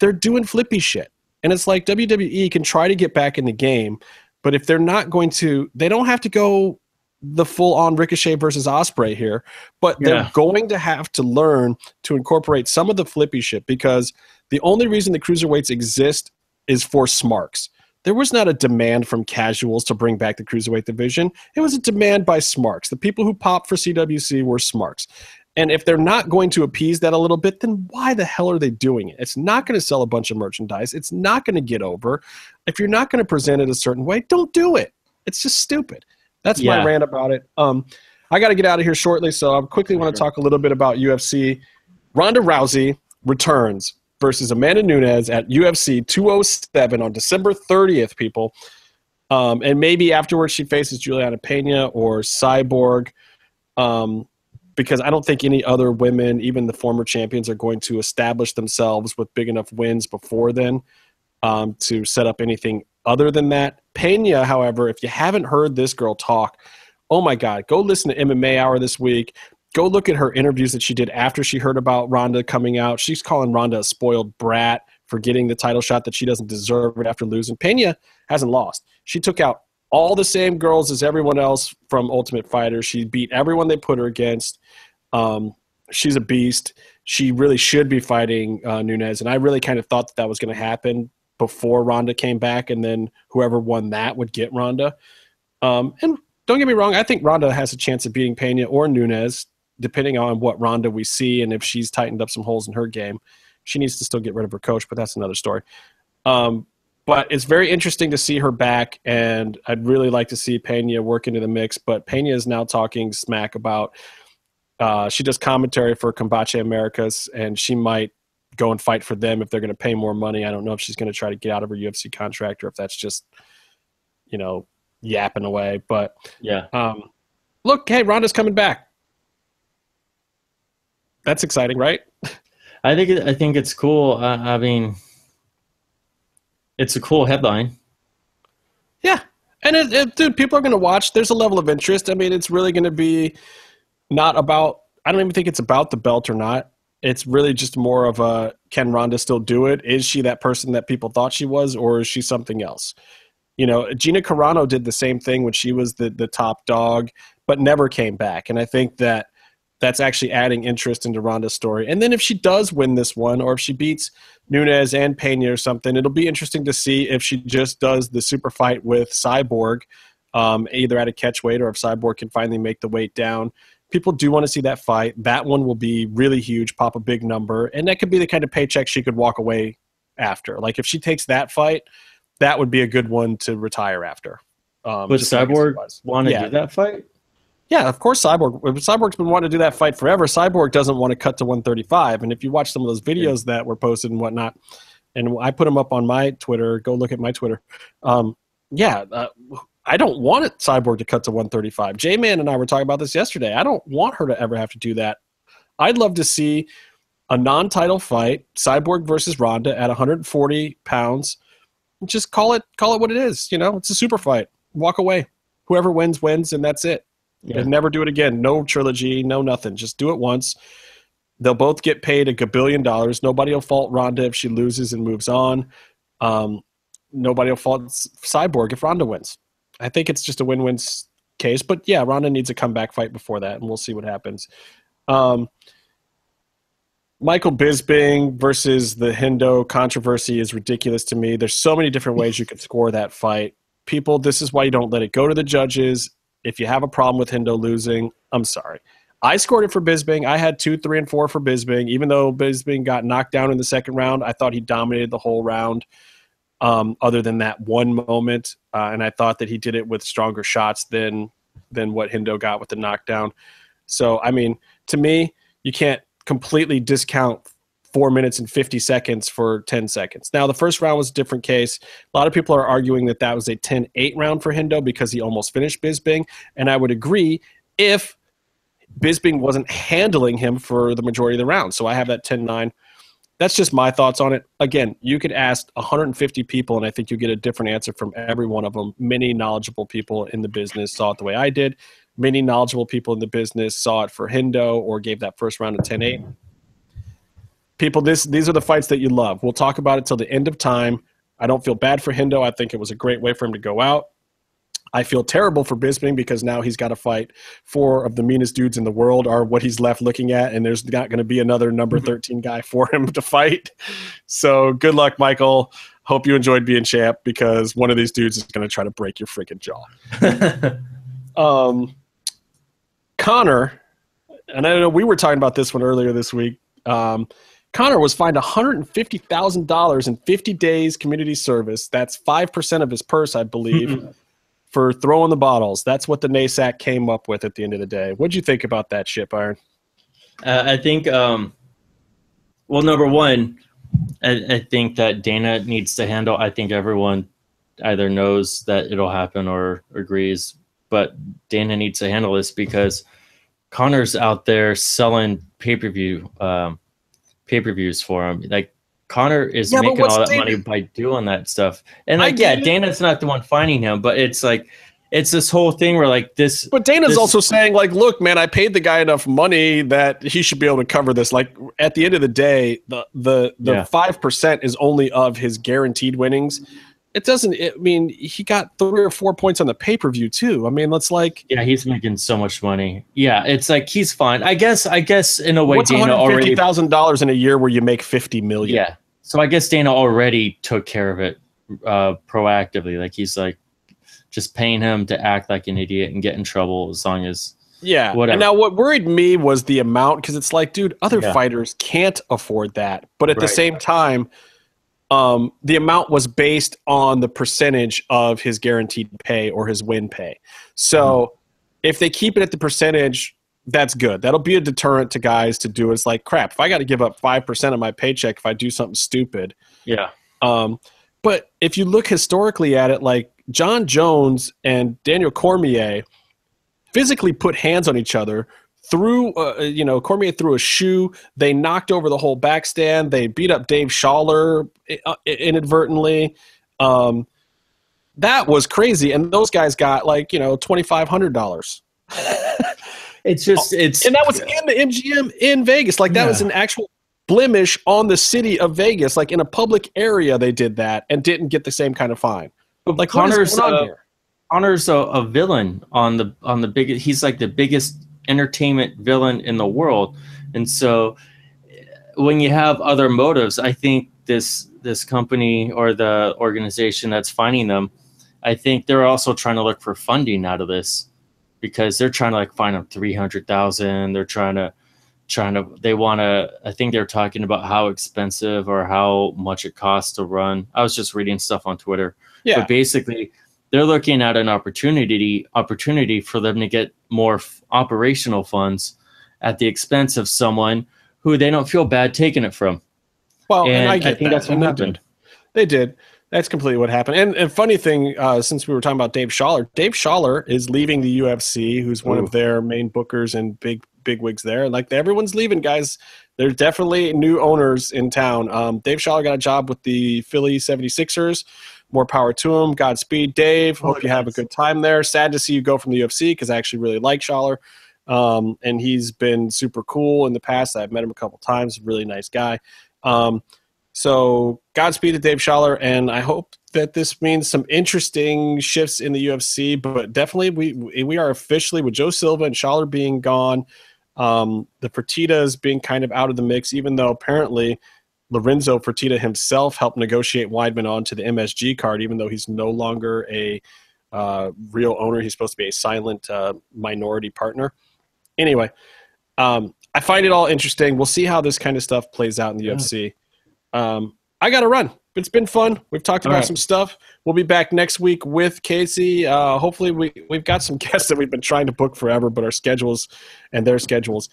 they're doing flippy shit. And it's like WWE can try to get back in the game, but if they're not going to, they don't have to go the full on Ricochet versus Ospreay here, but they're going to have to learn to incorporate some of the flippy shit because the only reason the cruiserweights exist is for smarks. There was not a demand from casuals to bring back the cruiserweight division. It was a demand by smarks. The people who popped for CWC were smarks. And if they're not going to appease that a little bit, then why the hell are they doing it? It's not going to sell a bunch of merchandise. It's not going to get over. If you're not going to present it a certain way, don't do it. It's just stupid. That's my Yeah. rant about it. Um, I got to get out of here shortly, so I quickly want to talk a little bit about UFC. Ronda Rousey returns versus Amanda Nunes at UFC 207 on December 30th, people. Um, and maybe afterwards she faces Juliana Pena or Cyborg. Um, because I don't think any other women, even the former champions, are going to establish themselves with big enough wins before then um, to set up anything other than that. Pena, however, if you haven't heard this girl talk, oh my God, go listen to MMA Hour this week. Go look at her interviews that she did after she heard about Ronda coming out. She's calling Ronda a spoiled brat for getting the title shot that she doesn't deserve after losing. Pena hasn't lost. She took out all the same girls as everyone else from Ultimate Fighter. She beat everyone they put her against. Um, she's a beast. She really should be fighting uh, Nunes, and I really kind of thought that that was going to happen before Ronda came back, and then whoever won that would get Ronda. Um, and don't get me wrong, I think Ronda has a chance of beating Pena or Nunes, depending on what Ronda we see and if she's tightened up some holes in her game. She needs to still get rid of her coach, but that's another story. Um, but it's very interesting to see her back, and I'd really like to see Pena work into the mix. But Pena is now talking smack about. Uh, she does commentary for Combate Americas, and she might go and fight for them if they're going to pay more money. I don't know if she's going to try to get out of her UFC contract or if that's just, you know, yapping away. But Yeah. um, look, hey, Ronda's coming back. That's exciting, right? I think I think it's cool. Uh, I mean, it's a cool headline. Yeah, and it, it, dude, people are going to watch. There's a level of interest. I mean, it's really going to be not about. I don't even think it's about the belt or not. It's really just more of a can Ronda still do it? Is she that person that people thought she was, or is she something else? You know, Gina Carano did the same thing when she was the the top dog, but never came back. And I think that that's actually adding interest into Ronda's story. And then if she does win this one, or if she beats Nunes and Pena or something, it'll be interesting to see if she just does the super fight with Cyborg, um, either at a catch weight or if Cyborg can finally make the weight down. People do want to see that fight. That one will be really huge, pop a big number, and that could be the kind of paycheck she could walk away after. Like if she takes that fight, that would be a good one to retire after. Um, Would Cyborg want to Yeah. do that fight? Yeah, of course, Cyborg. Cyborg's been wanting to do that fight forever. Cyborg doesn't want to cut to 135, and if you watch some of those videos that were posted and whatnot, and I put them up on my Twitter. Go look at my Twitter. Um, yeah, uh, I don't want it, Cyborg to cut to 135. J Man and I were talking about this yesterday. I don't want her to ever have to do that. I'd love to see a non-title fight, Cyborg versus Ronda at 140 pounds. Just call it call it what it is. You know, it's a super fight. Walk away. Whoever wins wins, and that's it. Yeah. And never do it again. No trilogy, no nothing. Just do it once. They'll both get paid a gabillion dollars. Nobody will fault Ronda if she loses and moves on. Um, nobody will fault Cyborg if Ronda wins. I think it's just a win-win case. But yeah, Ronda needs a comeback fight before that, and we'll see what happens. Um, Michael Bisping versus the Hendo controversy is ridiculous to me. There's so many different ways you could score that fight. People, this is why you don't let it go to the judges. If you have a problem with Hendo losing, I'm sorry. I scored it for Bisping. I had two, three, and four for Bisping. Even though Bisping got knocked down in the second round, I thought he dominated the whole round. Um, other than that one moment, uh, and I thought that he did it with stronger shots than than what Hendo got with the knockdown. So, I mean, to me, you can't completely discount four minutes and 50 seconds for 10 seconds. Now, the first round was a different case. A lot of people are arguing that that was a 10 8 round for Hindo because he almost finished Bisping. And I would agree if Bisping wasn't handling him for the majority of the round. So I have that 10 9. That's just my thoughts on it. Again, you could ask 150 people, and I think you get a different answer from every one of them. Many knowledgeable people in the business saw it the way I did. Many knowledgeable people in the business saw it for Hendo or gave that first round a 10 8 people this these are the fights that you love we'll talk about it till the end of time I don't feel bad for Hendo. I think it was a great way for him to go out. I feel terrible for Bisping because now he's got to fight four of the meanest dudes in the world are what he's left looking at, and there's not going to be another number mm-hmm. 13 guy for him to fight. So good luck, Michael. Hope you enjoyed being champ because one of these dudes is going to try to break your freaking jaw. um, Conor, and I know we were talking about this one earlier this week. Um, Conor was fined $150,000 in 50 days community service. That's 5% of his purse, I believe for throwing the bottles. That's what the NASAC came up with at the end of the day. What'd you think about that shit, Byron? Uh, I think, um, well, number one, I, I, think that Dana needs to handle. I think everyone either knows that it'll happen or agrees, but Dana needs to handle this because Conor's out there selling pay per view um, pay per views for him. Like Conor is yeah, making all that Dana? money by doing that stuff. And like, yeah, Dana's not the one finding him, but it's like it's this whole thing where like this. But Dana's this, also saying like, look, man, I paid the guy enough money that he should be able to cover this. Like at the end of the day, the the the five yeah. percent is only of his guaranteed winnings. It doesn't. I mean, he got three or four points on the pay per view too. I mean, let's like. Yeah, he's making so much money. Yeah, it's like he's fine. I guess. I guess in a way, What's Dana already thousand dollars in a year where you make fifty million. Yeah, so I guess Dana already took care of it uh, proactively. Like he's like just paying him to act like an idiot and get in trouble as long as yeah. Whatever. And now what worried me was the amount because it's like, dude, other yeah. fighters can't afford that, but at right. the same time, um, the amount was based on the percentage of his guaranteed pay or his win pay. So mm-hmm. if they keep it at the percentage that's good. That'll be a deterrent to guys to do. It's like crap. If I got to give up five percent of my paycheck if I do something stupid, yeah. Um, but if you look historically at it, like Jon Jones and Daniel Cormier physically put hands on each other. Through, uh, you know, Cormier threw a shoe. They knocked over the whole backstand. They beat up Dave Sholler uh, inadvertently. Um, that was crazy. And those guys got like you know twenty five hundred dollars. It's just it's and that was in the MGM in Vegas. Like that yeah. was an actual blemish on the city of Vegas. Like in a public area, they did that and didn't get the same kind of fine. But like Conor's uh, Conor's a, a villain on the on the biggest. He's like the biggest entertainment villain in the world, and so when you have other motives, I think this this company or the organization that's finding them, I think they're also trying to look for funding out of this because they're trying to like find them 300,000. They're trying to, trying to, they want to, I think they're talking about how expensive or how much it costs to run. I was just reading stuff on Twitter. Yeah. But basically, they're looking at an opportunity opportunity for them to get more f- operational funds at the expense of someone who they don't feel bad taking it from. Well, and, and I, I, think that. that's what happened. They did. That's completely what happened. And, and funny thing, uh, since we were talking about Dave Sholler, Dave Sholler is leaving the UFC, who's one Ooh. of their main bookers and big big wigs there. Like everyone's leaving, guys. There's definitely new owners in town. Um, Dave Sholler got a job with the Philly 76ers. More power to him. Godspeed, Dave. Hope you have a good time there. Sad to see you go from the UFC because I actually really like Sholler. Um, and he's been super cool in the past. I've met him a couple times. Really nice guy. Um, so Godspeed to Dave Sholler, and I hope that this means some interesting shifts in the UFC. But definitely, we we are officially with Joe Silva and Sholler being gone, um, the Fertittas being kind of out of the mix, even though apparently Lorenzo Fertitta himself helped negotiate Weidman onto the MSG card, even though he's no longer a uh, real owner. He's supposed to be a silent uh, minority partner. Anyway, um, I find it all interesting. We'll see how this kind of stuff plays out in the yeah. UFC. Um, I got to run. It's been fun. We've talked about right. some stuff. We'll be back next week with Casey. Uh, hopefully, we we've got some guests that we've been trying to book forever, but our schedules and their schedules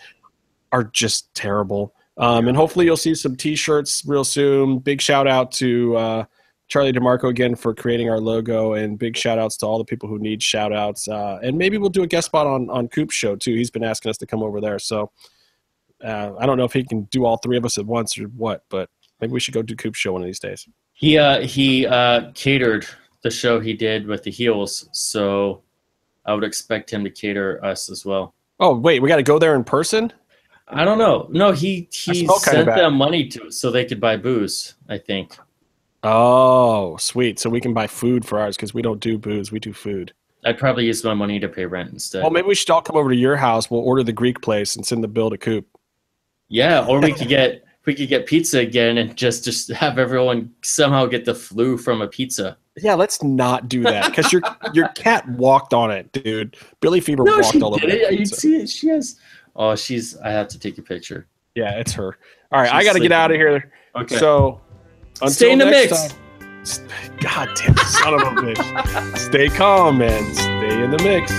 are just terrible. Um, and hopefully, you'll see some T-shirts real soon. Big shout out to uh, Charlie DeMarco again for creating our logo, and big shout outs to all the people who need shout outs. Uh, and maybe we'll do a guest spot on on Coop's show too. He's been asking us to come over there, so uh, I don't know if he can do all three of us at once or what, but Maybe we should go do Coop show one of these days. He uh, he uh, catered the show he did with the heels, so I would expect him to cater us as well. Oh wait, we got to go there in person. I don't know. No, he he sent them money to so they could buy booze. I think. Oh, sweet. So we can buy food for ours because we don't do booze. We do food. I'd probably use my money to pay rent instead. Well, maybe we should all come over to your house. We'll order the Greek place and send the bill to Coop. yeah, or we could get we could get pizza again and just just have everyone somehow get the flu from a pizza. Yeah, let's not do that because your your cat walked on it, dude. Billy Fever No, walked she all over did it. You see it? She has. Oh, she's. I have to take a picture. Yeah, it's her. All right, I got to get out of here. Okay. So, Stay in the mix. time- God damn son of a bitch. Stay calm, man. Stay in the mix.